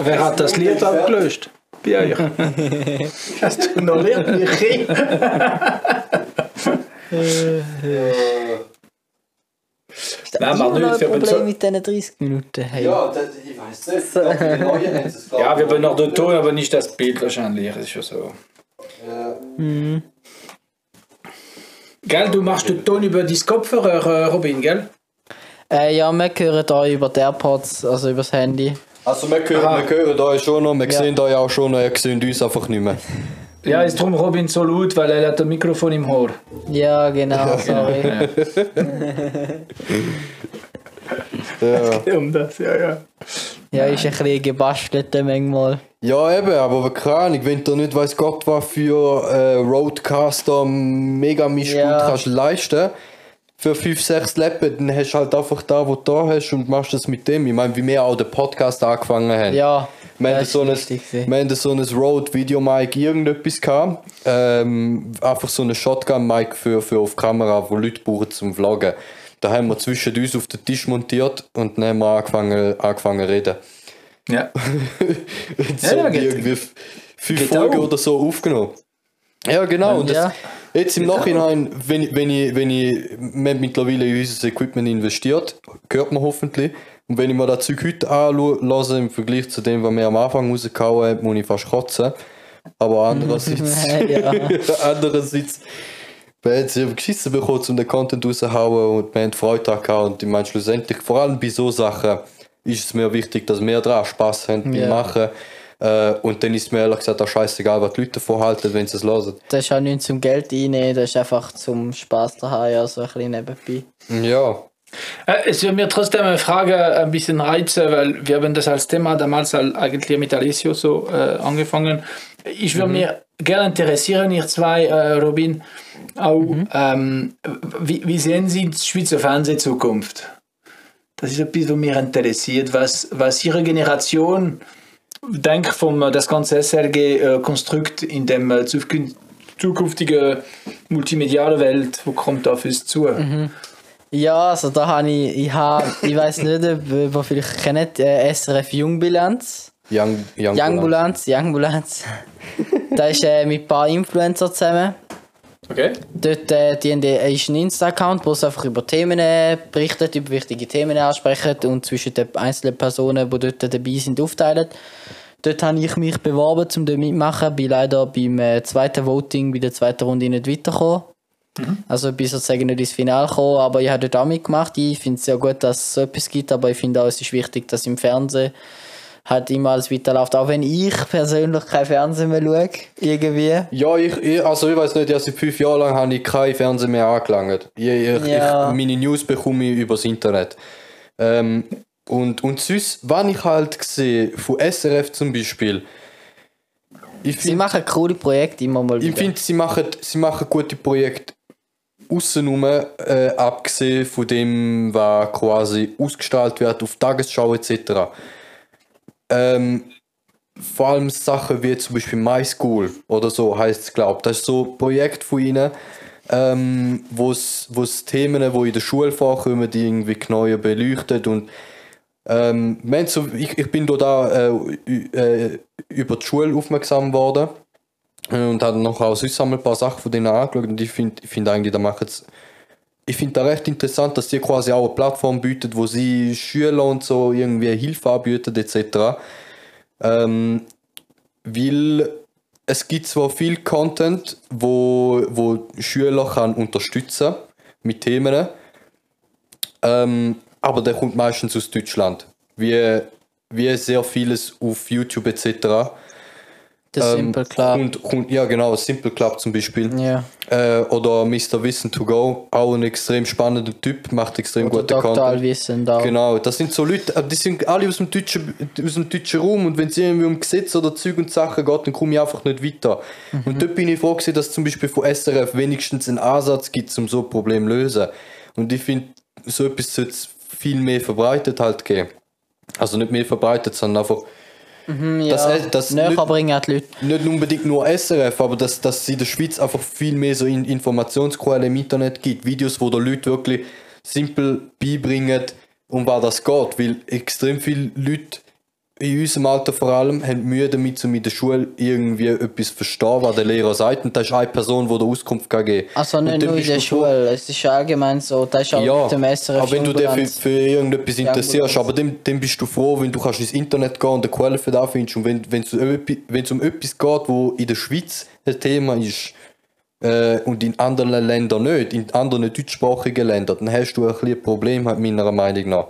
S4: Wer hat das Lied abgelöst? Bei euch. [laughs] Hast du noch Lied, Michi? Nein,
S1: noch
S4: nicht.
S1: ein
S4: Wir haben
S1: Problem
S4: so,
S1: mit diesen 30 Minuten. Hey.
S2: das, ich weiß nicht.
S4: Ja, wir haben noch den Ton, aber nicht das Bild wahrscheinlich. Das ist schon so. Gell, du machst den Ton über dein Kopfhörer, äh, Robin, gell?
S1: Äh, ja, wir hören euch über die AirPods, also übers Handy.
S2: Also wir hören, wir hören euch schon noch, wir
S1: Ja.
S2: sehen euch auch schon noch, ihr seht uns einfach nicht mehr.
S4: Ja, ist drum Robin so laut, weil er hat ein Mikrofon im Ohr.
S1: Ja, genau, sorry. [laughs] [laughs]
S2: Ja. [laughs]
S4: Um das, ja, ja.
S1: Ja, ist ein bisschen gebastelt manchmal.
S2: Ja, eben, aber keine Ahnung, wenn du nicht weiss Gott was für äh, Roadcaster mega Mischpult
S1: Ja.
S2: kannst leisten für 5, 6 Lappen, dann hast du halt einfach da, wo du da hast und machst das mit dem. Ich meine, wie wir auch den Podcast angefangen haben.
S1: Ja,
S2: Wir haben so ein, so ein Rode Video Mic irgendetwas gehabt. Ähm, einfach so ein Shotgun Mic für, für auf Kamera, wo Leute brauchen zum Vloggen. Da haben wir zwischen uns auf den Tisch montiert und dann haben wir angefangen, angefangen zu reden.
S4: Ja. [laughs]
S2: Und
S4: Ja,
S2: so
S4: ja, geht-
S2: irgendwie fünf
S4: geht
S2: Folgen
S4: auch.
S2: oder so aufgenommen. Ja, genau. Und das,
S1: Ja.
S2: Jetzt im Nachhinein, wenn, ich- wenn ich, wenn ich, wir haben mittlerweile in unser Equipment investiert, hört man hoffentlich. Und wenn ich mir das Zeug heute anschaue, im Vergleich zu dem, was wir am Anfang rausgehauen haben, muss ich fast kotzen. Aber [laughs] andererseits, [laughs] andererseits, wir haben sie geschissen bekommen, um den Content rauszuhauen und wir haben Freude daran gehabt. Und ich meine, schlussendlich, vor allem bei so Sachen, ist es mir wichtig, dass wir daran Spaß haben beim
S1: Ja.
S2: Machen. Äh, und dann ist mir ehrlich gesagt auch scheißegal, was die Leute davon halten, wenn sie es hören.
S1: Das ist auch nicht zum Geld einnehmen, das ist einfach zum Spaß daheim, ja, so ein bisschen nebenbei.
S2: Ja,
S4: Äh, Es würde mir trotzdem eine Frage ein bisschen reizen, weil wir haben das als Thema damals halt eigentlich mit Alessio so äh, angefangen. Ich würde mir gerne interessieren, ihr zwei, äh, Robin, auch, ähm, wie, wie sehen Sie die Schweizer Fernsehzukunft? Das ist etwas, was mich interessiert, was, was Ihre Generation denkt vom äh, das ganze SRG-Konstrukt in dem äh, zukün- zukünftigen multimedialen Welt, wo kommt da auf uns zu?
S1: Ja, also da habe ich, ich habe, ich weiß nicht, ob ob ihr vielleicht kennt, äh, SRF Jungbilanz.
S2: Young, Young,
S1: Youngbulanz, Youngbulanz. Da ist äh, mit ein paar Influencer zusammen.
S4: Okay.
S1: Dort äh, die haben, äh, ist ein Insta-Account, wo sie einfach über Themen äh, berichtet, über wichtige Themen ansprechen und zwischen den einzelnen Personen, die dort dabei sind, aufteilen. Dort habe ich mich beworben, um dort mitmachen, bin leider beim äh, zweiten Voting, bei der zweiten Runde nicht weitergekommen. Also bin sozusagen nicht ins Finale gekommen, aber ich habe dort auch mitgemacht. Ich finde es sehr gut, dass es so etwas gibt, aber ich finde auch, es ist wichtig, dass im Fernsehen halt immer alles weiterläuft. Auch wenn ich persönlich kein Fernsehen mehr schaue, irgendwie.
S2: Ja, ich, ich, also ich weiß nicht, ja, seit fünf Jahren lang habe ich kein Fernsehen mehr angelangt. Ich, ich,
S1: Ja.
S2: ich, meine News bekomme ich übers Internet. Ähm, und, und sonst, wenn ich halt sehe, von SRF zum Beispiel, ich
S1: Sie
S2: finde,
S1: machen coole Projekte immer mal
S2: ich
S1: wieder.
S2: find, sie, machen, sie machen gute Projekte außenrum, äh, abgesehen von dem, was quasi ausgestrahlt wird auf Tagesschau etc. Ähm, vor allem Sachen wie zum Beispiel My School oder so heißt es, glaube Das ist so ein Projekt von ihnen, ähm, wo es Themen, die in der Schule vorkommen, die irgendwie neu beleuchtet und ähm, ich, ich bin da äh, äh, über die Schule aufmerksam geworden und habe noch auch sonst ein paar Sachen von denen angeschaut und ich finde find eigentlich, da machen sie ich finde da recht interessant, dass die quasi auch eine Plattform bietet, wo sie Schüler und so irgendwie Hilfe anbieten etc. Ähm, weil es gibt zwar viel Content, wo, wo Schüler kann unterstützen mit Themen, ähm, aber der kommt meistens aus Deutschland. Wie, wie sehr vieles auf YouTube etc.
S1: Das Simple Club.
S2: Und, kommt, ja genau, Simple Club zum Beispiel.
S1: Ja.
S2: Äh, oder Mr. Wissen to Go, auch ein extrem spannender Typ, macht extrem
S1: Oder
S2: guten
S1: Dr.
S2: Content.
S1: Allwissen da.
S2: Genau, das sind so Leute, aber die sind alle aus dem deutschen, aus dem deutschen Raum und wenn es irgendwie um Gesetze oder Zeug und Sachen geht, dann komme ich einfach nicht weiter.
S1: Mhm.
S2: Und dort bin ich froh gewesen, dass es zum Beispiel von SRF wenigstens einen Ansatz gibt, um so ein Problem zu lösen. Und ich finde, so etwas sollte es viel mehr verbreitet halt geben. Also nicht mehr verbreitet, sondern einfach
S1: Hm, ja.
S2: das- das-
S1: Näher
S2: nicht-
S1: bringen die Leute.
S2: nicht unbedingt nur SRF, aber dass, dass es in der Schweiz einfach viel mehr so in Informationsquellen im Internet gibt. Videos, wo der Leute wirklich simpel beibringen, um was das geht. Weil extrem viele Leute in unserem Alter vor allem haben Mühe damit, um in der Schule irgendwie etwas zu verstehen, was der Lehrer sagt. Und da ist eine Person, die der Auskunft kann geben kann.
S1: Also nicht nur in der Schule, es ist allgemein so, das ist auch
S2: ja,
S1: mit dem SRF
S2: aber wenn du dich für, für irgendetwas interessierst, aber dann, dann bist du froh, wenn du kannst ins Internet gehen und eine Quelle für das findest. Und wenn es um, etwas- wenn es um etwas geht, wo in der Schweiz ein Thema ist, äh, und in anderen Ländern nicht, in anderen deutschsprachigen Ländern, dann hast du ein bisschen ein Problem, meiner Meinung nach.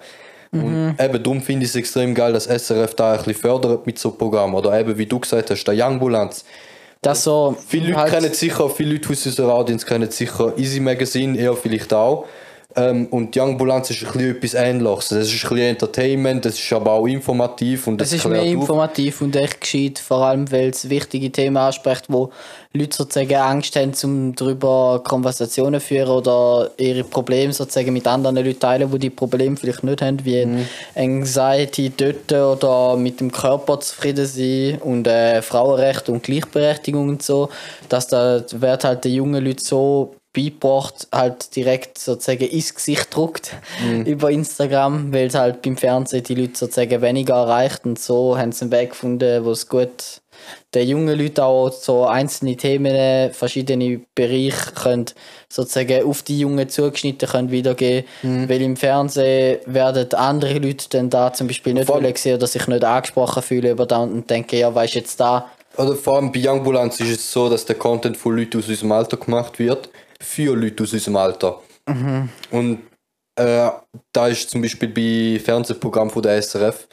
S2: Und eben darum finde ich es extrem geil, dass SRF da ein bisschen fördert mit so Programm. Oder eben, wie du gesagt hast, der Youngbulanz.
S1: Das so.
S2: Viele Leute
S1: halt-
S2: kennen sicher, viele Leute aus unserer Audience kennen sicher Easy Magazine, eher vielleicht auch. Ähm, und Young Bulanz ist ein bisschen etwas Ähnliches. Es ist ein bisschen Entertainment, es ist aber auch informativ und
S1: Es
S2: es
S1: ist mehr
S2: auf.
S1: informativ und echt gescheit, vor allem weil es wichtige Themen anspricht, wo Leute sozusagen Angst haben, um darüber Konversationen zu führen oder ihre Probleme sozusagen mit anderen Leuten teilen, die die Probleme vielleicht nicht haben, wie
S2: Mhm.
S1: Anxiety, Töten oder mit dem Körper zufrieden sein und äh, Frauenrecht und Gleichberechtigung und so, dass da wird halt den jungen Leuten so beigebracht, halt direkt sozusagen ins Gesicht druckt [laughs] über Instagram, weil es halt beim Fernsehen die Leute sozusagen weniger erreicht und so haben sie einen Weg gefunden, wo es gut den jungen Leuten auch so einzelne Themen, verschiedene Bereiche können sozusagen auf die Jungen zugeschnitten können wiedergeben, weil im Fernsehen werden andere Leute dann da zum Beispiel nicht wollen sehen oder sich nicht angesprochen fühlen über da und denken, ja, weißt jetzt da,
S2: Oder vor allem bei Young Bulanz ist es so, dass der Content von Leuten aus unserem Alter gemacht wird, für Leute aus unserem Alter. Und äh, da ist zum Beispiel bei Fernsehprogrammen von der SRF,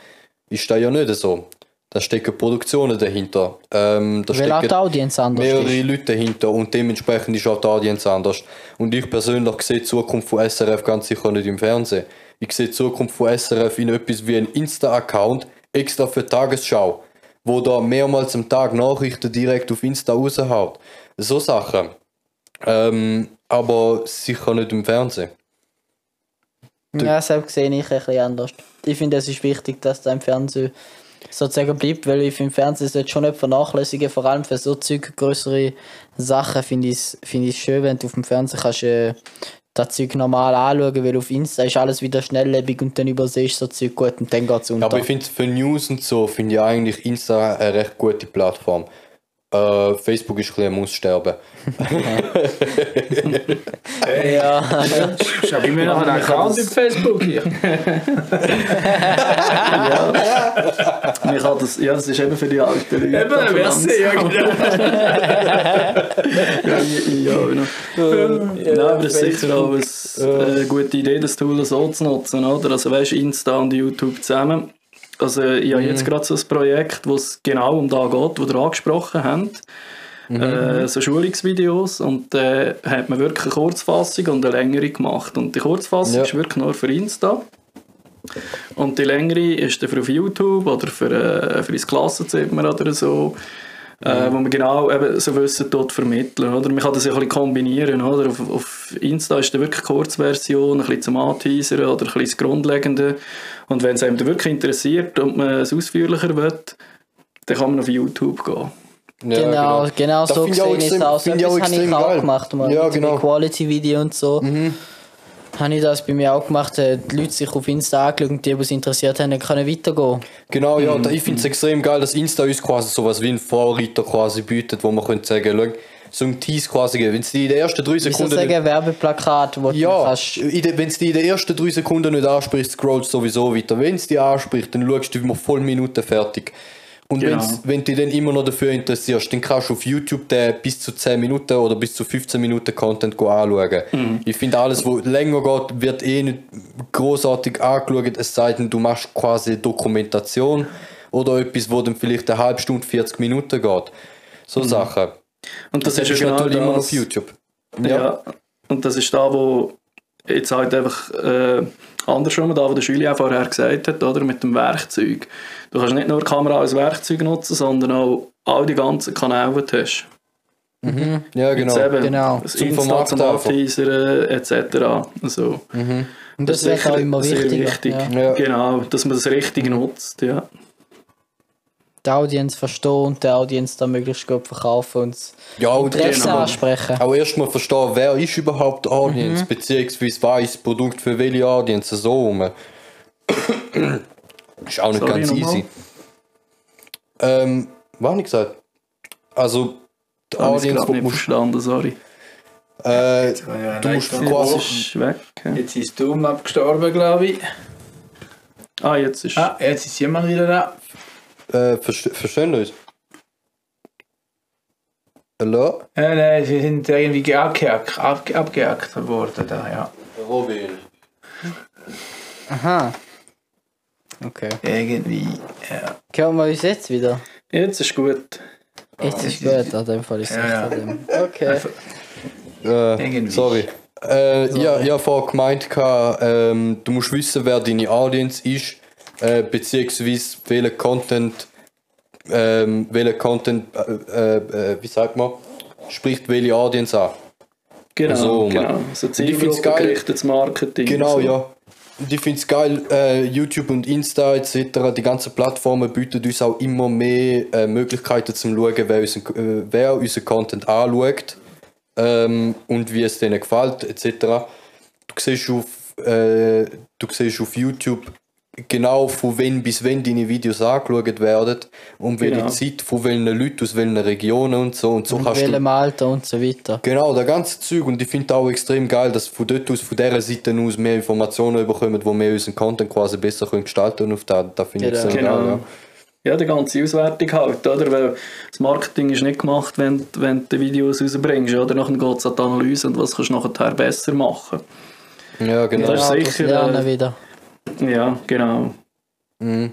S2: ist da ja nicht so. Da stecken Produktionen dahinter. Ähm, da
S1: weil auch die Audience anders
S2: mehrere
S1: ist.
S2: Leute dahinter und dementsprechend ist auch die Audience anders. Und ich persönlich sehe die Zukunft von SRF ganz sicher nicht im Fernsehen. Ich sehe die Zukunft von SRF in etwas wie ein Insta-Account extra für die Tagesschau, wo da mehrmals am Tag Nachrichten direkt auf Insta raushaut. So Sachen. Ähm, aber sicher nicht im Fernsehen.
S1: Ja, selbst sehe ich ein bisschen anders. Ich finde, es ist wichtig, dass da im Fernsehen sozusagen bleibt, weil ich finde, im Fernsehen sollte schon nicht vernachlässigen, vor allem für so Zeug, größere Sachen finde ich es find schön, wenn du auf dem Fernsehen kannst äh, das Zeug normal anschauen, weil auf Insta ist alles wieder schnelllebig und dann übersiehst du so Zeug gut und dann geht es unter.
S2: Aber ich finde für News und so finde ich eigentlich Insta eine recht gute Plattform. Äh, Facebook ist ein bisschen ein Musssterben.
S1: ja,
S4: Ich habe immer noch einen Account auf Facebook hier.
S3: Ich habe das, ja, das ist eben für die alten Leute.
S4: Eben, merci, ja genau.
S3: ja, ja, genau. Nein, aber es ist sicher auch eine äh, gute Idee, das Tool so zu nutzen, oder? Also weißt Insta und YouTube zusammen. Also ich habe jetzt gerade so ein Projekt, wo es genau um da geht, wo ihr angesprochen habt. Äh, so Schulungsvideos und äh, hat man wirklich eine Kurzfassung und eine längere gemacht. Und die Kurzfassung
S2: Ja.
S3: ist wirklich nur für Insta. Und die längere ist dann für auf YouTube oder für, äh, für ins Klassenzimmer oder so. Äh, wo man genau eben so Wissen dort vermitteln. Oder? Man kann das ja ein bisschen kombinieren. Oder? Auf, auf Insta ist dann wirklich eine Kurzversion, ein bisschen zum Anteasern oder ein bisschen das Grundlegende. Und wenn es einem wirklich interessiert und man es ausführlicher will, dann kann man auf YouTube gehen.
S2: Ja,
S1: genau, genau,
S2: Das
S1: so gesehen ist es auch. So
S2: finde ich auch
S1: etwas habe ich auch
S2: geil.
S1: gemacht, mal.
S2: Ja, genau.
S1: Quality-Video und so. Habe ich das bei mir auch gemacht, äh, die Leute sich auf Insta angeschaut und die, die es interessiert haben, dann können weitergehen.
S2: Genau, ja, und ich finde es extrem geil, dass Insta uns quasi sowas wie ein Vorreiter quasi bietet, wo man könnte sagen, schau, so ein Tease quasi geben. Wenn es die in den ersten drei
S1: soll ich
S2: Sekunden
S1: sagen, Werbeplakat, wo du
S2: Ja,
S1: kannst...
S2: wenn es die in den ersten drei Sekunden nicht anspricht, scrollst du sowieso weiter. Wenn es die anspricht, dann schaust du immer voll Minuten fertig. Und
S3: Genau.
S2: wenn du dich dann immer noch dafür interessierst, dann kannst du auf YouTube den bis zu 10 Minuten oder bis zu 15 Minuten Content anschauen.
S3: Mhm.
S2: Ich finde, alles, was länger geht, wird eh nicht großartig angeschaut, es sei denn, du machst quasi Dokumentation oder etwas, wo dann vielleicht eine halbe Stunde, 40 Minuten geht. So
S3: Mhm.
S2: Sachen.
S3: Und das,
S2: Das
S3: ist ja genau
S2: natürlich immer
S3: das.
S2: auf YouTube.
S3: Ja. Und das ist da, wo jetzt halt einfach äh, andersrum, da, wo der Schüler auch vorher gesagt hat, oder, mit dem Werkzeug. Du kannst nicht nur die Kamera als Werkzeug nutzen, sondern auch all die ganzen Kanäle, die du hast.
S2: Ja,
S3: Jetzt
S2: genau.
S3: eben
S1: Genau.
S3: Das
S2: Zum
S3: Insta zum. Anteasern etc. Also,
S1: Und das,
S3: ist
S1: wird auch immer
S3: wichtig.
S1: Ja.
S2: Ja.
S3: Genau, dass man das richtig nutzt. Ja.
S1: Die Audience verstehen und der Audience da möglichst gut verkaufen und
S2: Ja, und
S1: Interesse
S3: genau.
S1: ansprechen.
S2: auch erstmal verstehen, wer ist überhaupt die Audience, beziehungsweise was ist das Produkt für welche Audience so rum. [clears throat] ist auch nicht
S3: Sorry,
S2: ganz easy. Ähm, was habe ich gesagt? Also, die
S3: ich
S2: Audience, die
S3: nicht verstanden, sorry.
S2: äh,
S4: Ja,
S2: du musst quasi,
S3: Ist weg. ja.
S4: Jetzt ist Doom abgestorben, glaube ich.
S3: Ah, jetzt ist.
S4: Ah, jetzt ist jemand wieder da.
S2: Äh, wir uns? Hallo?
S4: Ja, nein, sie sind irgendwie abgehackt, ab, abgehackt worden da, ja.
S2: Robin.
S1: Aha. Okay.
S4: Irgendwie, ja.
S1: Hören wir uns jetzt wieder?
S3: Jetzt ist gut.
S1: Jetzt ist spät, an dem Fall ist es
S4: Ja, ja.
S1: echt an dem. [laughs] Okay.
S2: Äh,
S4: Irgendwie.
S2: sorry. Äh, ja, ich habe vorher gemeint, ähm, du musst wissen, wer deine Audience ist, äh, beziehungsweise welchen Content, ähm, welcher Content, äh, äh, wie sagt man, spricht welche Audience an.
S3: Genau,
S2: So,
S3: genau. So zielgruppengerichtetes Marketing.
S2: Genau,
S3: so.
S2: ja. Und ich finde es geil, äh, YouTube und Insta etc., die ganzen Plattformen bieten uns auch immer mehr äh, Möglichkeiten zum Schauen, wer, unseren, äh, wer unseren Content anschaut ähm, und wie es denen gefällt etc. Du siehst auf, äh, du siehst auf YouTube genau von wann bis wann deine Videos angeschaut werden und welche
S3: Genau.
S2: Zeit von welchen Leuten aus welchen Regionen und so. Und so
S1: In
S2: kannst du
S1: welchem Alter und so weiter.
S2: Genau, der ganze Zeug. Und ich finde auch extrem geil, dass von dort aus, von dieser Seite aus mehr Informationen bekommen, wo wir unseren Content quasi besser können gestalten können. Auf da, da finde ich
S1: Genau.
S2: extrem
S3: Genau.
S2: geil. Ja.
S3: Ja, die ganze Auswertung halt, oder? Weil das Marketing ist nicht gemacht, wenn, wenn du Videos rausbringst, oder? Nachher geht es an die Analyse und was kannst du nachher besser machen.
S2: Ja, genau.
S3: Das ist sicher,
S1: lernen
S3: äh,
S1: wieder.
S3: Ja, genau.
S2: Mhm.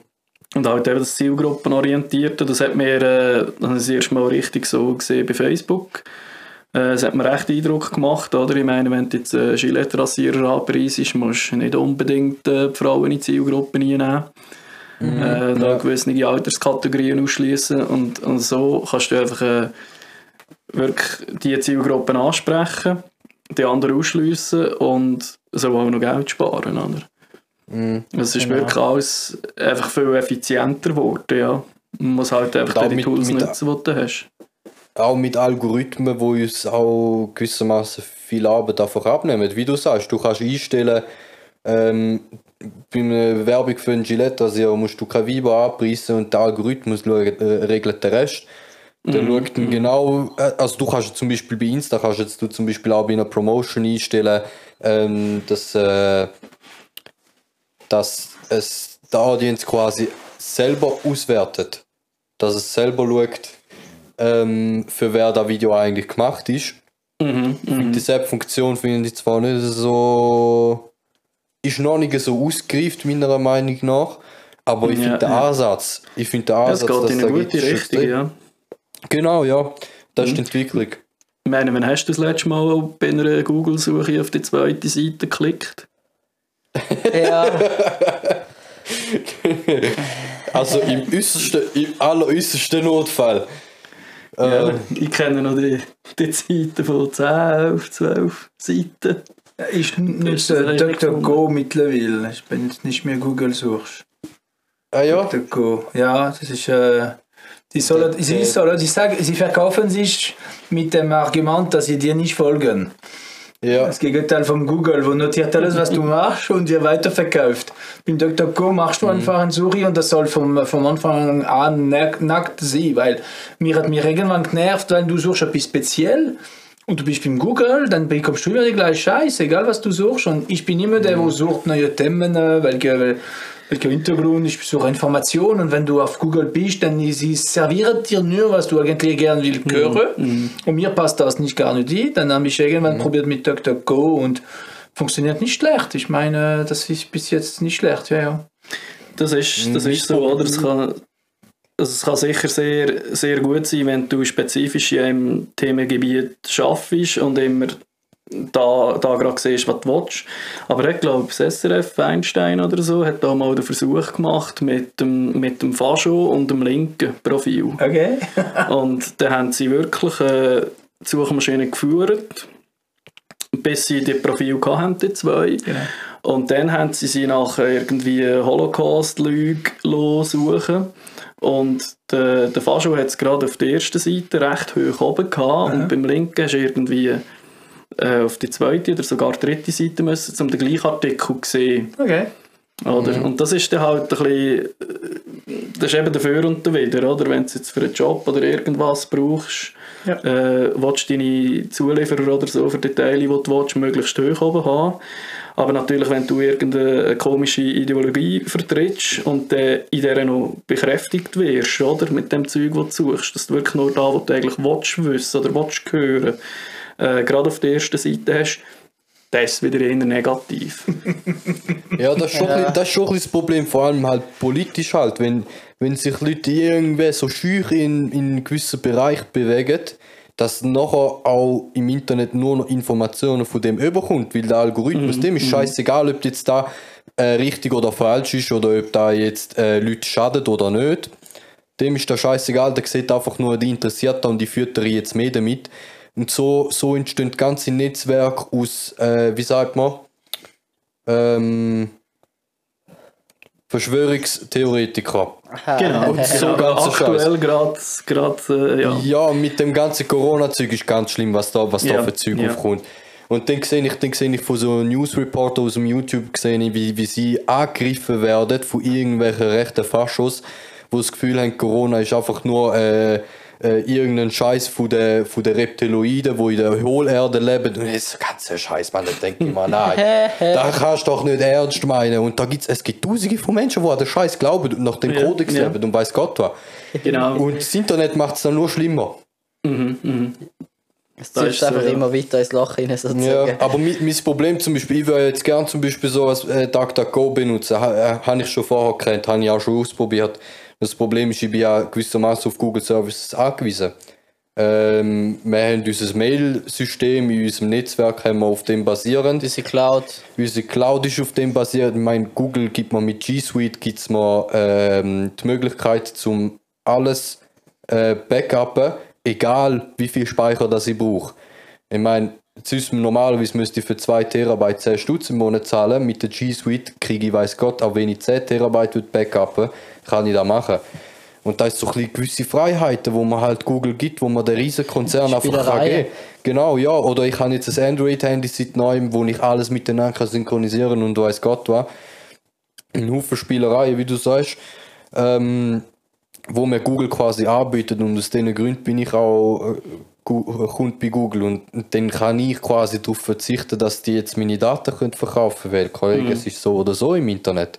S3: Und halt eben das Zielgruppenorientierte, das hat mir äh, das habe ich das erste Mal richtig so gesehen bei Facebook. Äh, Es hat mir recht Eindruck gemacht, oder? Ich meine, wenn du jetzt einen Gillette-Rasierer anpreisst, musst du nicht unbedingt äh, die Frauen in die Zielgruppe einnehmen. Äh, da gewisse Alterskategorien ausschließen und, und so kannst du einfach äh, wirklich die Zielgruppen ansprechen, die anderen ausschließen und so auch noch Geld sparen, oder?
S2: Mhm.
S3: Es ist
S1: Genau.
S3: wirklich alles einfach viel effizienter geworden, ja. Man muss halt einfach die Tools
S2: mit-
S3: nutzen, die du hast.
S2: Auch mit Algorithmen, die uns auch gewissermaßen viel Arbeit einfach abnehmen. Wie du sagst, du kannst einstellen, ähm, bei einer Werbung für ein Gillette Rasierer musst du kein Weiber anpreisen und der Algorithmus schaut, äh, regelt den Rest. Der schaut dann genau, äh, also du kannst zum Beispiel bei Insta kannst jetzt du zum Beispiel auch bei einer Promotion einstellen, ähm, dass, äh, dass es der Audience quasi selber auswertet. Dass es selber schaut, ähm, für wer das Video eigentlich gemacht ist.
S3: Mhm, mhm.
S2: Die App-Funktion finde ich zwar nicht so. ist noch nicht so ausgereift, meiner Meinung nach. Aber ich
S3: Ja,
S2: finde den
S3: ja.
S2: Ansatz. Ich finde den
S3: Ja, es
S2: Ansatz,
S3: geht in eine gute Richtung, ja.
S2: Genau, ja. Das ist die Entwicklung.
S3: Ich meine, wann hast du das letzte Mal bei einer Google-Suche auf die zweite Seite geklickt?
S1: Ja, [laughs]
S2: Also im äußersten, im alleräußersten Notfall.
S3: Ja, ich kenne noch die, die Zeiten von 10, 11, 12 Seiten.
S4: Ich
S3: Ist eigentlich
S4: DuckDuckGo mittlerweile. Ich bin jetzt nicht mehr Google suchst.
S2: ah ja.
S4: DuckDuckGo. Ja, das ist. Äh, die, sollen, sie, sollen, sie, sagen, sie verkaufen sich mit dem Argument, dass sie dir nicht folgen.
S2: Ja.
S4: Das Gegenteil von Google, wo notiert alles, was du machst und dir weiterverkauft. Beim DuckDuckGo machst du einfach eine Suche und das soll vom, vom Anfang an nack- nackt sein, weil mir hat mich irgendwann genervt, wenn du suchst etwas speziell und du bist beim Google, dann bekommst du immer die gleiche Scheiße, egal was du suchst. Und ich bin immer der, der sucht neue Themen, äh, welche, welcher Hintergrund, ich suche Informationen und wenn du auf Google bist, dann sie servieren dir nur, was du eigentlich gerne willst hören. Und mir passt das nicht gar nicht ein. Dann habe ich irgendwann probiert mit DuckDuckGo und funktioniert nicht schlecht. Ich meine, das ist bis jetzt nicht schlecht, ja, ja.
S3: Das ist, das ist so, oder? Es kann, also es kann sicher sehr, sehr gut sein, wenn du spezifisch in einem Themengebiet schaffst und immer da, da gerade siehst, was du willst. Aber ich glaube, das SRF Einstein oder so hat da mal den Versuch gemacht mit dem, mit dem Fascho und dem linken Profil.
S4: Okay. [laughs]
S3: Und dann haben sie wirklich äh, die Suchmaschine geführt, bis sie die Profile hatten, die zwei.
S4: Genau.
S3: Und dann haben sie sie nachher irgendwie Holocaust-Lüge suchen Und der, der Fascho hat es gerade auf der ersten Seite recht hoch oben gehabt und beim linken du irgendwie äh, auf die zweite oder sogar dritte Seite müssen, um den gleichen Artikel zu sehen.
S4: Okay.
S3: Oder? Und das ist dann halt ein bisschen, äh, das ist eben dafür und dawider, oder? Wenn du jetzt für einen Job oder irgendwas brauchst,
S4: Ja.
S3: äh, willst du deine Zulieferer oder so für die Teile, die du willst, möglichst hoch oben haben. Aber natürlich, wenn du irgendeine komische Ideologie vertrittst und dann in der noch bekräftigt wirst, oder? Mit dem Zeug, das du suchst, dass du wirklich nur da, wo du eigentlich willst wissen oder willst hören, äh, gerade auf der ersten Seite hast, das ist wieder eher negativ. [laughs]
S2: Ja, das ist, schon, ein bisschen- das ist schon ein das Problem, vor allem halt politisch halt, wenn, wenn sich Leute irgendwie so schüch in, in gewissen Bereich bewegen, dass nachher auch im Internet nur noch Informationen von dem überkommt, weil der Algorithmus, dem ist scheißegal, ob jetzt da äh, richtig oder falsch ist oder ob da jetzt äh, Leute schadet oder nicht. Dem ist das scheißegal, der sieht einfach nur die Interessierten und die füttern jetzt mehr damit. Und so, so entstehen ganze Netzwerke aus, äh, wie sagt man, ähm, Verschwörungstheoretiker.
S3: Genau.
S2: Und so
S3: Ja,
S2: ganz
S3: aktuell gerade, gerade äh, ja.
S2: Ja, mit dem ganzen Corona-Zeug ist ganz schlimm, was da, was da
S3: Ja,
S2: für Zeug
S3: ja.
S2: aufkommt. Und dann sehe ich, dann sehe ich von so einem News-Reporter aus dem YouTube, gesehen, wie, wie sie angegriffen werden von irgendwelchen rechten Faschos, wo das Gefühl haben, Corona ist einfach nur äh, äh, irgendein Scheiß von den von der Reptiloiden, die in der Hohlerde leben. Und das ist ganzer Scheiß, man. Da denke ich mir, nein, [laughs] da kannst du doch nicht ernst meinen. Und da gibt's, es gibt tausende von Menschen, die an den Scheiß glauben und nach dem
S3: Ja,
S2: Kodex
S3: ja.
S2: leben und weiß Gott was.
S3: Genau.
S2: Und das Internet macht es dann nur schlimmer.
S1: Es
S3: Da
S1: zieht
S3: ist so,
S1: einfach
S3: ja.
S1: immer weiter ins Loch rein, sozusagen.
S2: Ja, aber mein, mein Problem zum Beispiel, ich würde jetzt gerne zum Beispiel so als äh, DuckDuckGo benutzen. Ha, äh, habe ich schon vorher gekannt, habe ich auch schon ausprobiert. Das Problem ist, ich bin ja gewissermaßen auf Google Services angewiesen. Ähm, wir haben unser Mail-System in unserem Netzwerk haben wir auf dem basierend.
S1: Unsere Cloud.
S2: Unsere Cloud ist auf dem basiert. Ich meine, Google gibt mir mit G Suite gibt's mir ähm, die Möglichkeit, zum alles äh, backuppen, egal wie viel Speicher das ich brauche. Ich meine, sonst normalerweise müsste ich für 2 Terabyte 10 Stutz im Monat zahlen. Mit der G Suite kriege ich, weiß Gott, auch wenn ich 10 Terabyte backuppen kann ich das machen. Und da ist so ein gewisse Freiheiten, wo man halt Google gibt, wo man den riesen Konzern einfach kann geben. Genau, ja. Oder ich habe jetzt ein Android-Handy seit neuem, wo ich alles miteinander kann synchronisieren und weiß Gott was. Ein Haufen Spielereien, wie du sagst, ähm, wo mir Google quasi anbietet und aus diesen Gründen bin ich auch Kunde bei Google und dann kann ich quasi darauf verzichten, dass die jetzt meine Daten können verkaufen können, weil Kollege, es ist so oder so im Internet.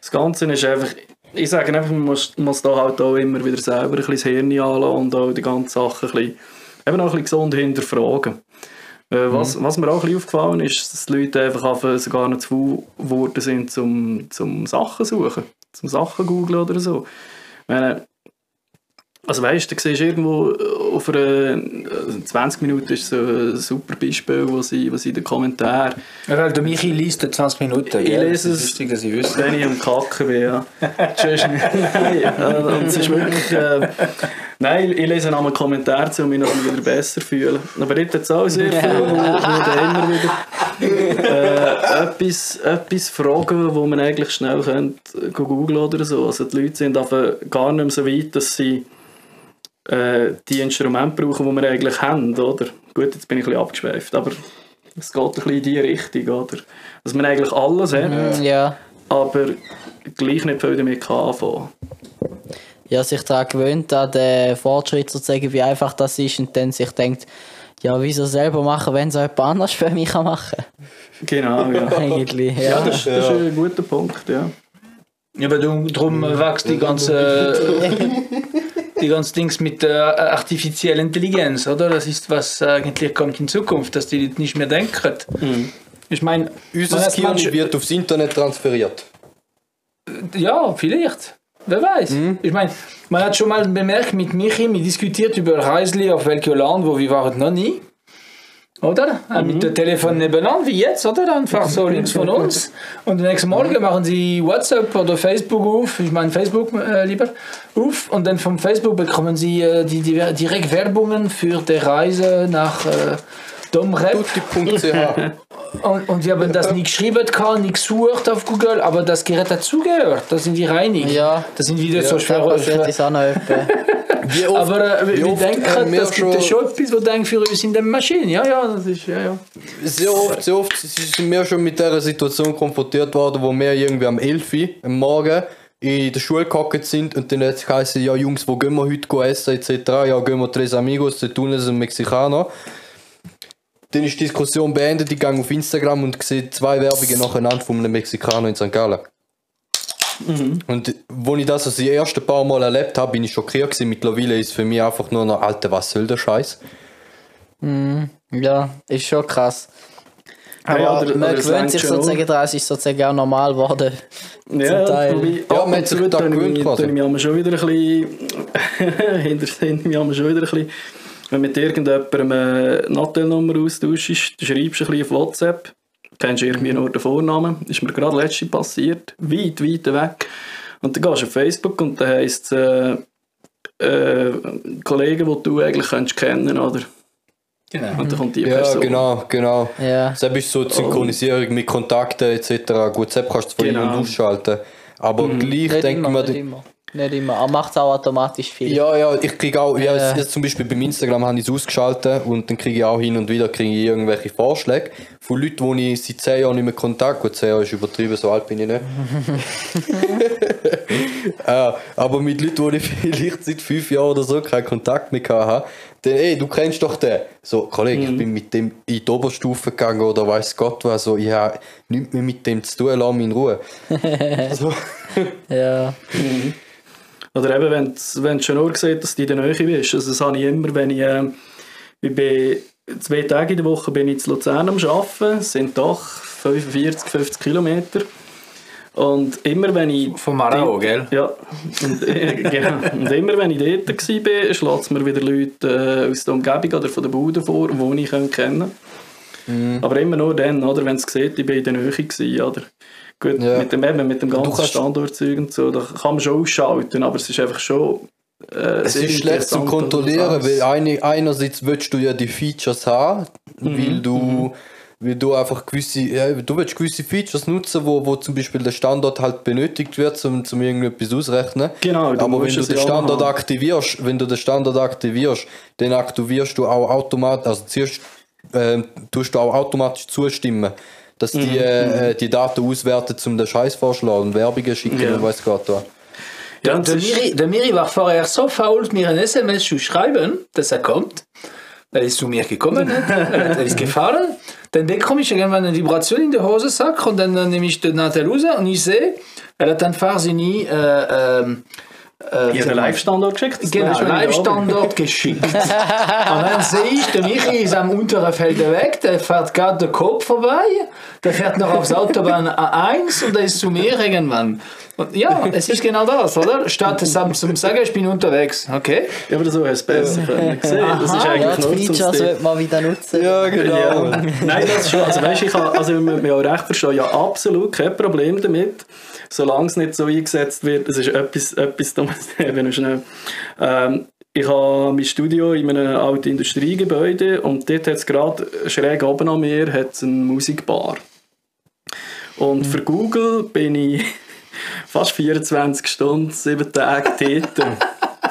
S3: Das Ganze ist einfach, ich sage einfach, man muss, muss da halt auch immer wieder selber ein bisschen das Hirn anlassen und auch die ganzen Sachen ein bisschen, eben auch ein bisschen gesund hinterfragen. Äh, was, was mir auch ein bisschen aufgefallen ist, dass die Leute einfach anfangen, sogar noch zu geworden sind, zum, zum Sachen suchen, zum Sachen googlen oder so. Ich meine, also weißt du, du siehst irgendwo auf einer also 20 Minuten ist so ein super Beispiel, wo sie, wo sie den Kommentaren
S4: Ja, weil der Michi liest in 20 Minuten.
S3: Ich
S4: gell?
S3: lese
S4: Das ist
S3: es.
S4: wichtig, dass ich wüsste.
S3: wenn ich am Kacken bin, ja. [laughs] Nein, äh, und es ist wirklich... Äh, nein, ich lese einmal Kommentare zu, um mich noch wieder besser fühlen. Aber dort hat es auch sehr viel, wo, wo immer wieder äh, etwas, etwas fragen, wo man eigentlich schnell könnte googeln oder so. Also die Leute sind einfach gar nicht mehr so weit, dass sie äh, die Instrumente brauchen, die wir eigentlich haben, oder? Gut, jetzt bin ich ein bisschen abgeschweift, aber es geht ein bisschen in die Richtung, oder? Dass man eigentlich alles hat,
S1: Ja.
S3: aber gleich nicht viel damit kann anfangen.
S1: ja, sich daran gewöhnt, an den Fortschritt sozusagen, wie einfach das ist und dann sich denkt, ja, wieso selber machen, wenn es auch jemand anders für mich kann machen
S3: Genau, ja. [laughs]
S1: Eigentlich, ja.
S3: Ja, das, ist- das ist ein guter Punkt, ja.
S4: Ja, aber du, darum wächst die ganze, [laughs] die ganzen Dings mit der artifiziellen Intelligenz, oder? Das ist, was eigentlich kommt in Zukunft, dass die nicht mehr denken. Ich meine,
S2: Unser Gehirn wird aufs Internet transferiert.
S4: Ja, vielleicht. Wer weiß. Ich meine, man hat schon mal bemerkt mit Michi, wir diskutiert über Reisli auf welchem Land, wo wir waren noch nie. Oder? Äh, Mit dem Telefon nebenan, wie jetzt, oder? Einfach so links von uns. Und nächsten Morgen machen sie WhatsApp oder Facebook auf, ich meine Facebook äh, lieber, auf. Und dann vom Facebook bekommen sie äh, die, die, direkt Werbungen für die Reise nach äh, Domrep. [laughs] Und, und wir haben das nicht geschrieben, kann, nicht gesucht auf Google, aber das Gerät dazugehört. Da sind wir einig.
S1: Ja.
S4: Das sind wieder so
S1: Da
S4: schwer.
S1: passiert es auch noch.
S2: Wie oft,
S4: aber äh,
S2: wie
S4: wir
S2: oft
S4: denken,
S2: wir
S4: das gibt ja schon etwas, was denkt für uns in der Maschine. Ja, ja, das ist, ja, ja.
S2: Sehr oft, sehr oft sind wir schon mit dieser Situation konfrontiert worden, wo wir irgendwie am 11 Uhr am Morgen in der Schule gehockt sind und dann hat es geheißen, ja Jungs, wo gehen wir heute essen etc. Ja, gehen wir Tres Amigos, dort unten sind Mexikaner. dann ist die Diskussion beendet, ich gehe auf Instagram und sehe zwei Werbungen nacheinander von einem Mexikaner in St. Gallen. Und wo ich das also die ersten paar Mal erlebt habe, bin ich schockiert gewesen. Mittlerweile ist es für mich einfach nur noch, Alter, was soll der Scheiß?
S1: Ja, ist schon krass. Aber
S3: Ja, oder-
S1: man
S3: oder
S1: gewöhnt sich sozusagen daran, es ist sozusagen auch normal geworden.
S3: Ja,
S1: Teil.
S3: wobei,
S2: Ja, man hat sich
S3: zu
S2: da
S3: tue ich
S2: gewöhnt quasi.
S3: ich mich schon wieder ein bisschen [laughs] hinter mich schon wieder ein bisschen wenn mit irgendjemandem eine Nattelnummer austauschst, du schreibst ein bisschen auf WhatsApp, kennst irgendwie nur den Vornamen, ist mir gerade letzte passiert, weit, weit weg. Und dann gehst du auf Facebook und dann heisst es äh, äh, Kollegen, die du eigentlich könntest kennen, oder?
S4: Genau.
S3: Und dann kommt die
S2: Ja,
S3: Person.
S2: genau, genau.
S1: Ja.
S2: Das ist so die Synchronisierung mit Kontakten etc. Gut, das kannst du zwar
S3: Genau.
S2: ein- und ausschalten. Aber gleich
S1: Nicht
S2: denke
S1: immer,
S2: ich mir,
S1: nicht immer. Aber macht es auch automatisch viel.
S2: Ja, ja, ich kriege auch, ja,
S1: Ja.
S2: jetzt zum Beispiel beim Instagram habe ich es ausgeschaltet und dann kriege ich auch hin und wieder kriege ich irgendwelche Vorschläge von Leuten, die ich seit 10 Jahren nicht mehr Kontakt Gut, 10 Jahre ist übertrieben, so alt bin ich nicht. [laughs] äh, aber mit Leuten, die ich [laughs] vielleicht seit 5 Jahren oder so keinen Kontakt mehr hatte, dann, ey, du kennst doch den. So, Kollege, ich bin mit dem in die Oberstufe gegangen oder weiß Gott was, so, ich habe nichts mehr mit dem zu tun, lass mich in Ruhe. [laughs] so.
S1: Ja.
S3: Oder eben, wenn du wenn du schon nur siehst, dass du in der Nähe bist. Also das habe ich immer, wenn ich, äh, ich bin zwei Tage in der Woche bin ich in Luzern am Arbeiten, es sind doch 45, 50 Kilometer. Und immer wenn ich...
S4: Vom Marau, gell?
S3: Ja, und, [laughs] genau. und immer wenn ich dort war, schlägt es mir wieder Leute äh, aus der Umgebung oder von der Bude vor, die ich kennen könnte.
S2: Mhm.
S3: Aber immer nur dann, oder, wenn es sieht, ich bin in der Nähe gewesen, oder? Gut,
S2: Ja.
S3: mit dem, eben, mit dem ganzen Standortzeug und so, da kann man schon ausschalten, aber es ist einfach schon äh,
S2: Es ist schlecht zu kontrollieren, weil eine, einerseits willst du ja die Features haben,
S3: Mhm,
S2: weil du weil du einfach gewisse, ja, du willst gewisse Features nutzen, wo, wo zum Beispiel der Standort halt benötigt wird, um, um irgendetwas ausrechnen.
S3: Genau,
S2: Aber wenn du den
S3: haben.
S2: aktivierst, wenn du den Standort aktivierst, dann aktivierst du auch automatisch, also zuerst ähm, tust du auch automatisch zustimmen, dass
S3: Mhm,
S2: die, äh, die Daten auswerten, um den Scheiß vorschlagen und Werbungen schicken
S3: Ja.
S2: und weiß Gott was.
S3: Ja,
S4: Der, Miri, der Miri war vorher so faul, mir ein SMS zu schreiben, dass er kommt. Er ist zu mir gekommen, [laughs] er ist gefahren. Dann bekomme ich irgendwann eine Vibration in der Hosensack und dann äh, nehme ich den raus und ich sehe, er hat einfach seine äh, ähm, äh,
S3: den Live-Standort geschickt.
S4: Genau. Live-Standort geschickt. [laughs] und dann sehe ich, der Michi ist am unteren Felder weg, der fährt gerade den Kopf vorbei, der fährt noch aufs Autobahn A1 und der ist zu mir irgendwann. Und ja, es ist genau das, oder? Statt es am- zum sagen, ich bin unterwegs. Okay?
S3: Ja, aber du es besser können sehen. Das ist
S1: Ja,
S3: eigentlich zum
S1: Features
S3: Stil.
S1: sollte man wieder nutzen.
S2: Ja, genau.
S3: Ja. Nein, das ist schon. Also, weißt, ich habe, also, wir wir auch recht verstehen, ja, absolut kein Problem damit, solange es nicht so eingesetzt wird. Das ist etwas, etwas dummes. [laughs] Wenn du schnell. Ähm, ich habe mein Studio in einem alten Industriegebäude und dort hat es gerade schräg oben an mir hat's eine Musikbar. Und für Google bin ich fast 24 Stunden, 7 Tage dort. [laughs]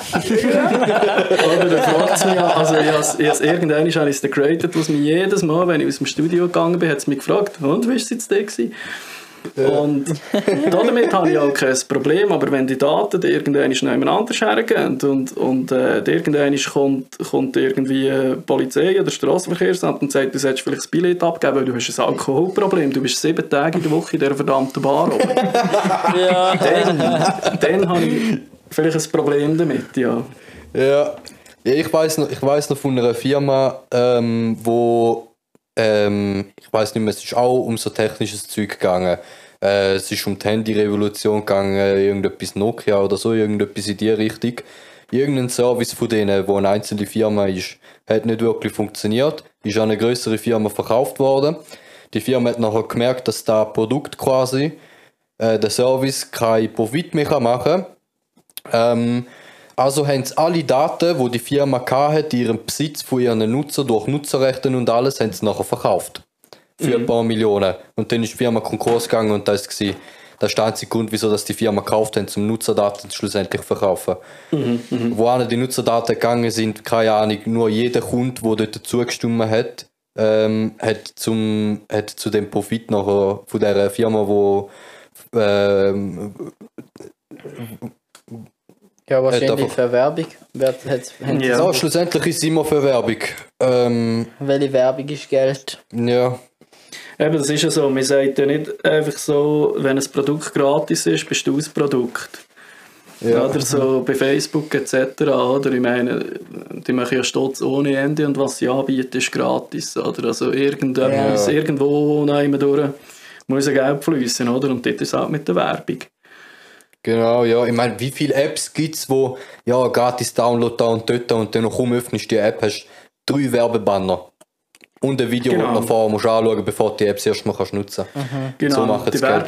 S3: Oder dann fragt mich, also ich habe es- ich habe es irgendwann habe ich es geratet, was mich jedes Mal, wenn ich aus dem Studio gegangen bin, hat es mich gefragt, und wie war es jetzt da gewesen? Und [laughs] damit habe ich auch kein Problem, aber wenn die Daten irgendwann noch jemand anders hergehen und, und äh, irgendwann kommt, kommt irgendwie äh, die Polizei oder das Strassenverkehrsamt und sagt, du solltest vielleicht das Billett abgeben, weil du hast ein Alkoholproblem, du bist sieben Tage in der Woche in dieser verdammten Bar oben. [laughs]
S1: Ja.
S3: dann, dann habe ich vielleicht ein Problem damit, ja.
S2: Ja, ja ich weiß noch, ich weiß noch von einer Firma, ähm, wo ähm, ich weiß nicht mehr, es ist auch um so technisches Zeug gegangen. Äh, es ist um die Handy-Revolution gegangen, irgendetwas Nokia oder so, irgendetwas in die Richtung. Irgendein Service von denen, wo eine einzelne Firma ist, hat nicht wirklich funktioniert, ist an eine größere Firma verkauft worden. Die Firma hat nachher gemerkt, dass das Produkt quasi, äh, der Service, keinen Profit mehr machen kann. Ähm, also haben sie alle Daten, die die Firma hatte, in ihrem Besitz von ihren Nutzern durch Nutzerrechte und alles, haben sie nachher verkauft. Für ein paar Millionen. Und dann ist die Firma Konkurs gegangen und das war das ist der einzige Grund, wieso die Firma gekauft haben, zum Nutzerdaten schlussendlich verkaufen. Wo an die Nutzerdaten gegangen sind, keine Ahnung, nur jeder Kunde, der dort zugestimmt hat, ähm, hat, zum, hat zu dem Profit nachher von dieser Firma, wo ähm,
S1: Ja, wahrscheinlich
S2: einfach-
S1: für Werbung. Wer hat's- [laughs]
S3: Ja.
S2: Ja, schlussendlich ist es immer für Werbung. Ähm,
S1: Welche Werbung ist Geld?
S2: ja.
S3: Eben, das ist ja so. Man sagt ja nicht einfach so, wenn ein Produkt gratis ist, bist du das Produkt.
S2: Ja.
S3: Oder so bei Facebook etc. Oder ich meine, die machen ja Stolz ohne Ende und was sie anbieten ist gratis. Oder also irgendetwas,
S2: Ja.
S3: irgendwo nehmen durch muss ja Geld fließen, oder? Und dort ist es auch mit der Werbung.
S2: Genau, ja. Ich meine, wie viele Apps gibt es, wo ja, gratis Download da und dort und dann noch kaum öffnest du die App, hast drei Werbebanner. Und ein Video,
S3: Genau.
S2: das du noch vorher musst anschauen bevor du die Apps erst mal kannst nutzen kannst.
S3: Genau,
S2: So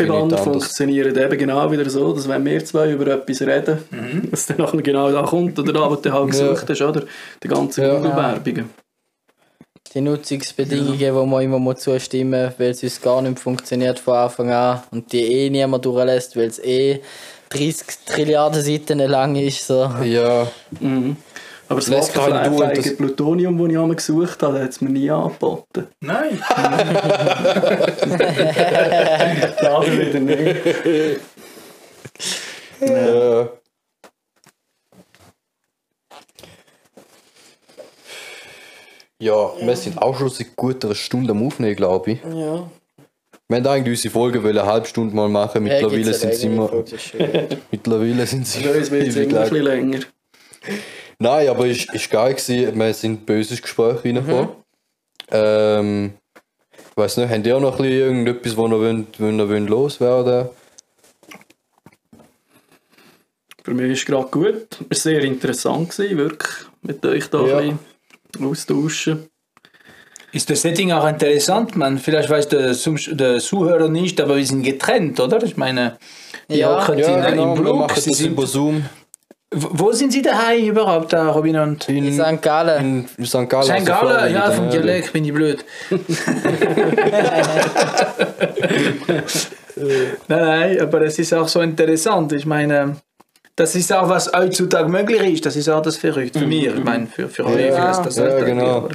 S3: die
S2: anderes.
S3: funktionieren eben genau wieder so, dass wenn wir zwei über etwas reden, dass dann nachher genau da kommt oder da, wo du halt
S2: Ja.
S3: gesucht hast, oder? Die ganzen
S2: Ja.
S3: Google-Werbungen.
S1: Die Nutzungsbedingungen, wo man immer muss zustimmen muss, weil es uns gar nicht funktioniert von Anfang an und die eh niemand durchlässt, weil es eh 30 Trilliarden Seiten lang ist. So.
S2: Ja,
S3: Mhm. Aber das
S2: durch,
S3: wasserfleifige
S2: das-
S3: Plutonium, das ich einmal gesucht habe, hat es mir nie angeboten.
S4: Nein. [laughs] [laughs]
S3: Laden wieder nicht.
S2: äh, ja, wir sind auch schon seit gut einer Stunde am Aufnehmen, glaube ich.
S1: Ja.
S2: Wir haben eigentlich unsere Folge wollen eine halbe Stunde mal machen, [laughs] mittlerweile sind sie immer, mittlerweile sind sie
S3: Bei uns wird immer ein bisschen länger.
S2: Nein, aber es ist geil gewesen. Wir sind böses Gespräch reingekommen. Ähm, ich weiß nicht, habt ihr auch noch ein bisschen irgendetwas, wo ihr, wollt, wo ihr wollt loswerden
S3: Für mich ist es gerade gut. Es war sehr interessant, gewesen, wirklich, mit euch da
S2: Ja.
S3: ein bisschen austauschen.
S4: Ist das Setting auch interessant, man? Vielleicht weiß der, der Zuhörer nicht, aber wir sind getrennt, oder? Ich meine, die
S1: Ja.
S4: hocken
S2: Ja,
S4: in,
S2: genau,
S4: im
S2: wir
S4: Blog.
S2: machen
S4: Sie
S2: das
S4: sind,
S2: über Zoom.
S4: wo sind Sie daheim überhaupt, da, Robin und?
S1: In St. Gallen.
S2: In St. Gallen.
S4: St.
S2: also
S4: Gallen? Ja, vom. Dialekt bin ich blöd. [laughs] nein, nein, aber es ist auch so interessant. Ich meine, das ist auch, was heutzutage möglich ist. Das ist auch das Verrückt für mich. Ich meine, für, für euch
S2: Ja,
S4: ist das
S2: ja, genau.
S4: aber,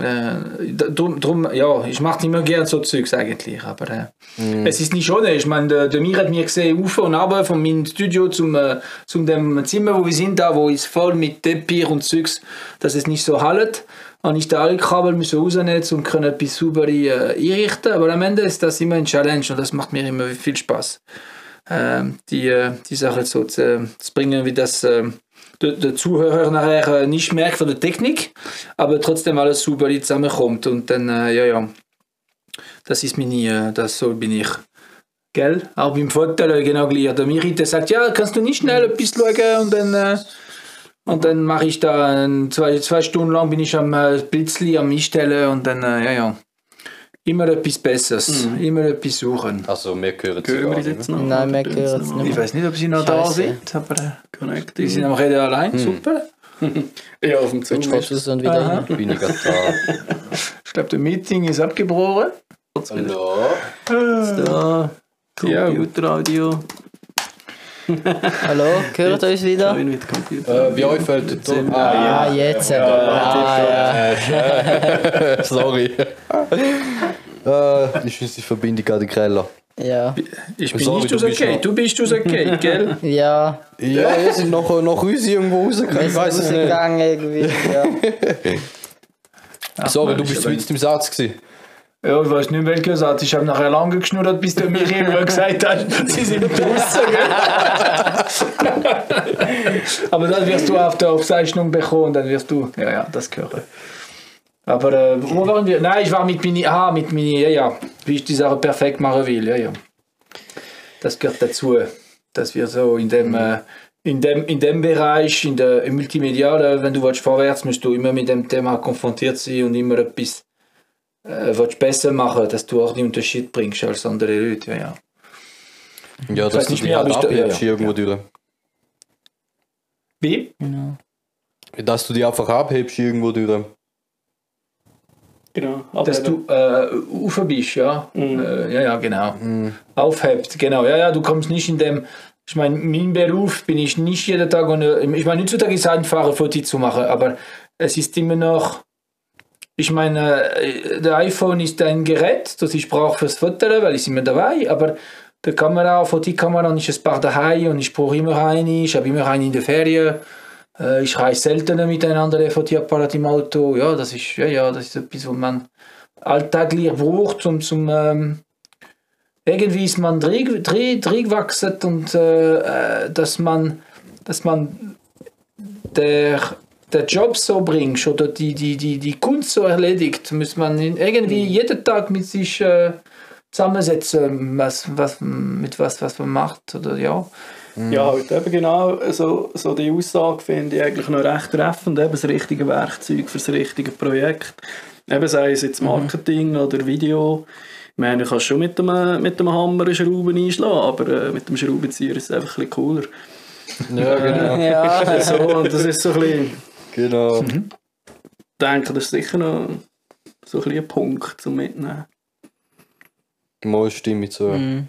S4: äh, drum, drum, ja, ich mache nicht mehr gerne so Zeugs eigentlich, aber äh,
S2: Mhm.
S4: es ist nicht ohne. Ich meine, der, der Mir hat mir gesehen, auf und ab von meinem Studio zum, äh, zum dem Zimmer, wo wir sind, da, wo ist voll mit Teppich und Zeugs, dass es nicht so hallt. Und ich da alle Kabel müssen rausnehmen und können etwas sauber äh, einrichten. Aber am Ende ist das immer ein Challenge und das macht mir immer viel Spaß. Ähm, die, äh, die Sache so zu, zu bringen, wie das äh, der, der Zuhörer nachher äh, nicht merkt von der Technik, aber trotzdem alles super zusammenkommt. Und dann, äh, ja, ja, das ist mir nie, äh, das so bin ich. Gell? Auch beim Foto äh, genau gleich. Der Mirite sagt, ja, kannst du nicht schnell etwas schauen und dann, äh, dann mache ich da zwei, zwei Stunden lang bin ich am äh, Blitzli am Einstellen und dann, äh, ja, ja. Immer etwas Besseres, immer etwas suchen.
S2: Also, wir hören sie
S3: wir
S2: gar
S3: uns
S2: nicht.
S3: jetzt noch?
S1: Nein, wir hören es nicht.
S4: Ich weiß nicht, ob sie noch da
S1: Scheiße.
S4: sind, aber äh, die sind am Reden allein, super. [laughs]
S3: Ja, auf dem Zoom
S1: Jetzt
S3: ist
S1: kommst du
S3: es.
S1: es und wieder
S4: Aha.
S1: rein.
S2: Bin ich gerade da. [laughs]
S4: Ich glaube, der Meeting ist abgebrochen.
S2: Hallo.
S3: da.
S4: Ja.
S3: Computeraudio.
S1: Hallo, hört ihr uns wieder?
S2: Äh, wie euch fällt der Ton?
S1: Ah, jetzt. Ah, ja. [laughs]
S2: Sorry. [laughs] äh, ist unsere Verbindung gerade Keller.
S1: Ja.
S4: Ich bin
S2: Sorry,
S4: nicht
S2: du
S4: aus
S2: bist
S4: okay, du bist aus okay, [laughs] gell?
S1: Ja,
S2: Ja, ihr sind noch, noch uns irgendwo rausgekommen.
S1: wir
S2: Ich weiß es nicht.
S1: rausgegangen irgendwie. Ja.
S2: Sorry, du bist weit im Satz gewesen.
S4: Ja, ich weiß nicht, welcher Satz. Ich habe nachher lange geschnurrt, bis der mir immer [laughs] gesagt hat, sie sind draußen. [laughs] Aber dann wirst du auf der Aufzeichnung bekommen, dann wirst du, ja, ja, das hören. Aber äh, wo waren wir? Nein, ich war mit Mini, ah, mit Mini, ja, ja, wie ich die Sache perfekt machen will, ja, ja. Das gehört dazu, dass wir so in dem, äh, in dem, in dem Bereich, in der im Multimedialen, wenn du willst, vorwärts musst du immer mit dem Thema konfrontiert sein und immer etwas äh, willst besser machen, dass du auch den Unterschied bringst als andere Leute, ja, ja.
S2: Ja, dass du
S4: nicht
S2: dich
S4: mehr,
S2: halt abhebst
S4: ja, ja.
S2: irgendwo durch.
S4: Wie?
S2: Dass du dich einfach abhebst irgendwo durch.
S3: Genau.
S4: Dass du äh, rauf bist, ja.
S3: Mhm.
S4: Äh, ja, ja, genau. Aufhebt, genau. Ja, ja, du kommst nicht in dem. Ich meine, mein Beruf bin ich nicht jeden Tag. Und, äh, ich meine, heutzutage ist es einfacher, Foto zu machen, aber es ist immer noch. Ich meine, äh, der iPhone ist ein Gerät, das ich brauche fürs Foto, weil ich immer dabei, aber der Kamera, Fotokamera und ein paar daheim und ich brauche immer eine. Ich habe immer eine in der Ferien. Äh, ich reise seltener mit einem anderen Fotoapparat im Auto. Ja, das ist, ja, ja, das ist etwas, was man alltäglich braucht, um zum ähm, irgendwie ist man drin gewachsen und äh, äh, dass man dass man der der Job so bringt oder die, die, die, die Kunst so erledigt, muss man irgendwie jeden Tag mit sich äh, zusammensetzen, was, was, mit was, was man macht. Oder, ja.
S3: Ja, halt eben genau so, so die Aussage finde ich eigentlich noch recht treffend. Eben das richtige Werkzeug für das richtige Projekt. Eben sei es jetzt Marketing oder Video. Ich meine, du kannst schon mit dem, mit dem Hammer eine Schraube einschlagen, aber äh, mit dem Schraubenzieher ist es einfach ein bisschen cooler.
S2: Ja, genau. [laughs]
S1: Ja,
S3: so, und das ist so ein bisschen,
S2: genau.
S3: ich denke, das ist sicher noch so ein, ein Punkt zum Mitnehmen.
S2: Mal stimme ich zu.
S1: Mhm.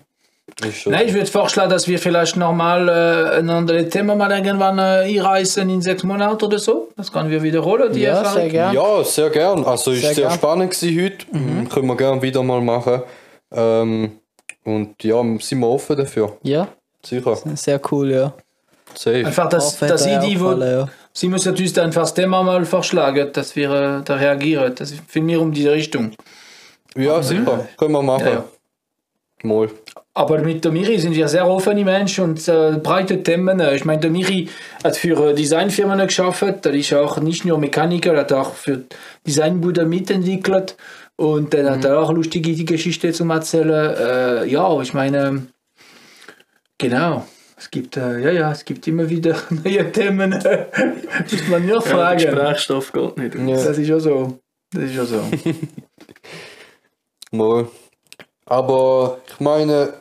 S4: Nein, ich würde vorschlagen, dass wir vielleicht nochmal äh, ein anderes Thema mal irgendwann äh, einreißen in sechs Monaten oder so. Das können wir wiederholen, die
S1: ja
S4: Erfahrung.
S1: sehr gerne.
S2: Ja, sehr gern. Also ist
S1: Sehr
S2: sehr,
S1: gern.
S2: spannend gewesen heute. Mhm. Können wir gerne wieder mal machen. Ähm, und ja, sind wir offen dafür.
S1: Ja,
S2: Sicher.
S1: sehr cool, ja.
S2: Safe.
S4: Einfach, dass, dass ich die, wo,
S1: ja.
S4: Sie müssen natürlich einfach das Thema mal vorschlagen, dass wir äh, da reagieren. Das ist mich um diese Richtung.
S2: Ja, sicher. Können wir machen.
S4: Ja, ja.
S2: Mal.
S4: Aber mit der Miri sind wir sehr offene Menschen und äh, breite Themen. Ich meine, der Miri hat für äh, Designfirmen geschafft. Der ist auch nicht nur Mechaniker, er hat auch für Designbude mitentwickelt. Und dann hat er auch lustige Geschichte zum Erzählen. Äh, ja, ich meine, genau. Es gibt, äh, ja, ja, es gibt immer wieder [laughs] neue Themen. [laughs] Muss man nur
S3: Ja, der
S4: fragen.
S3: Gesprächsstoff geht nicht.
S2: Ja.
S4: Das ist ja so. Das ist ja so. [laughs]
S2: Mal. Aber ich meine,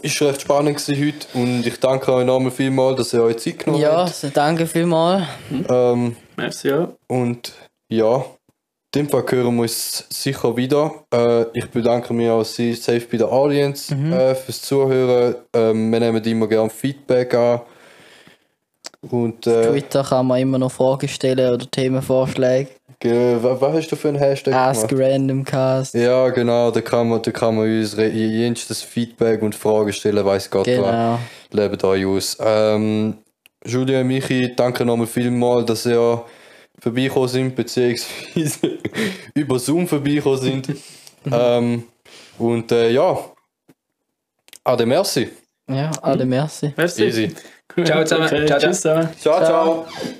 S2: ist recht spannend heute und ich danke euch nochmal vielmals, dass ihr euch Zeit genommen
S1: Ja,
S2: habt.
S1: so danke vielmals.
S2: Ähm,
S3: Merci, ja.
S2: und ja, dem Fall hören wir uns sicher wieder. Äh, ich bedanke mich auch sehr safe bei der Audience äh, fürs Zuhören. Ähm, wir nehmen immer gerne Feedback an. Und äh,
S1: Twitter kann man immer noch Fragen stellen oder Themenvorschläge.
S2: ge- wa- was hast du für einen Hashtag
S1: Ask
S2: gemacht?
S1: Randomcast.
S2: Ja, genau, da kann man, da kann man uns jenstes Feedback und Fragen stellen, weiß Gott was.
S1: Genau.
S2: Lebt euch aus. Ähm, Julia und Michi, danke nochmal vielmals, dass ihr vorbeigekommen sind, beziehungsweise [laughs] über Zoom vorbeigekommen sind. ähm, und äh, ja, ade merci.
S1: Ja, alle merci.
S3: Merci.
S2: Easy.
S3: Gut,
S4: Ciao zusammen.
S3: Okay,
S4: Ciao, ciao.
S3: tschüss zusammen.
S2: Ciao,
S1: Ciao.
S2: ciao.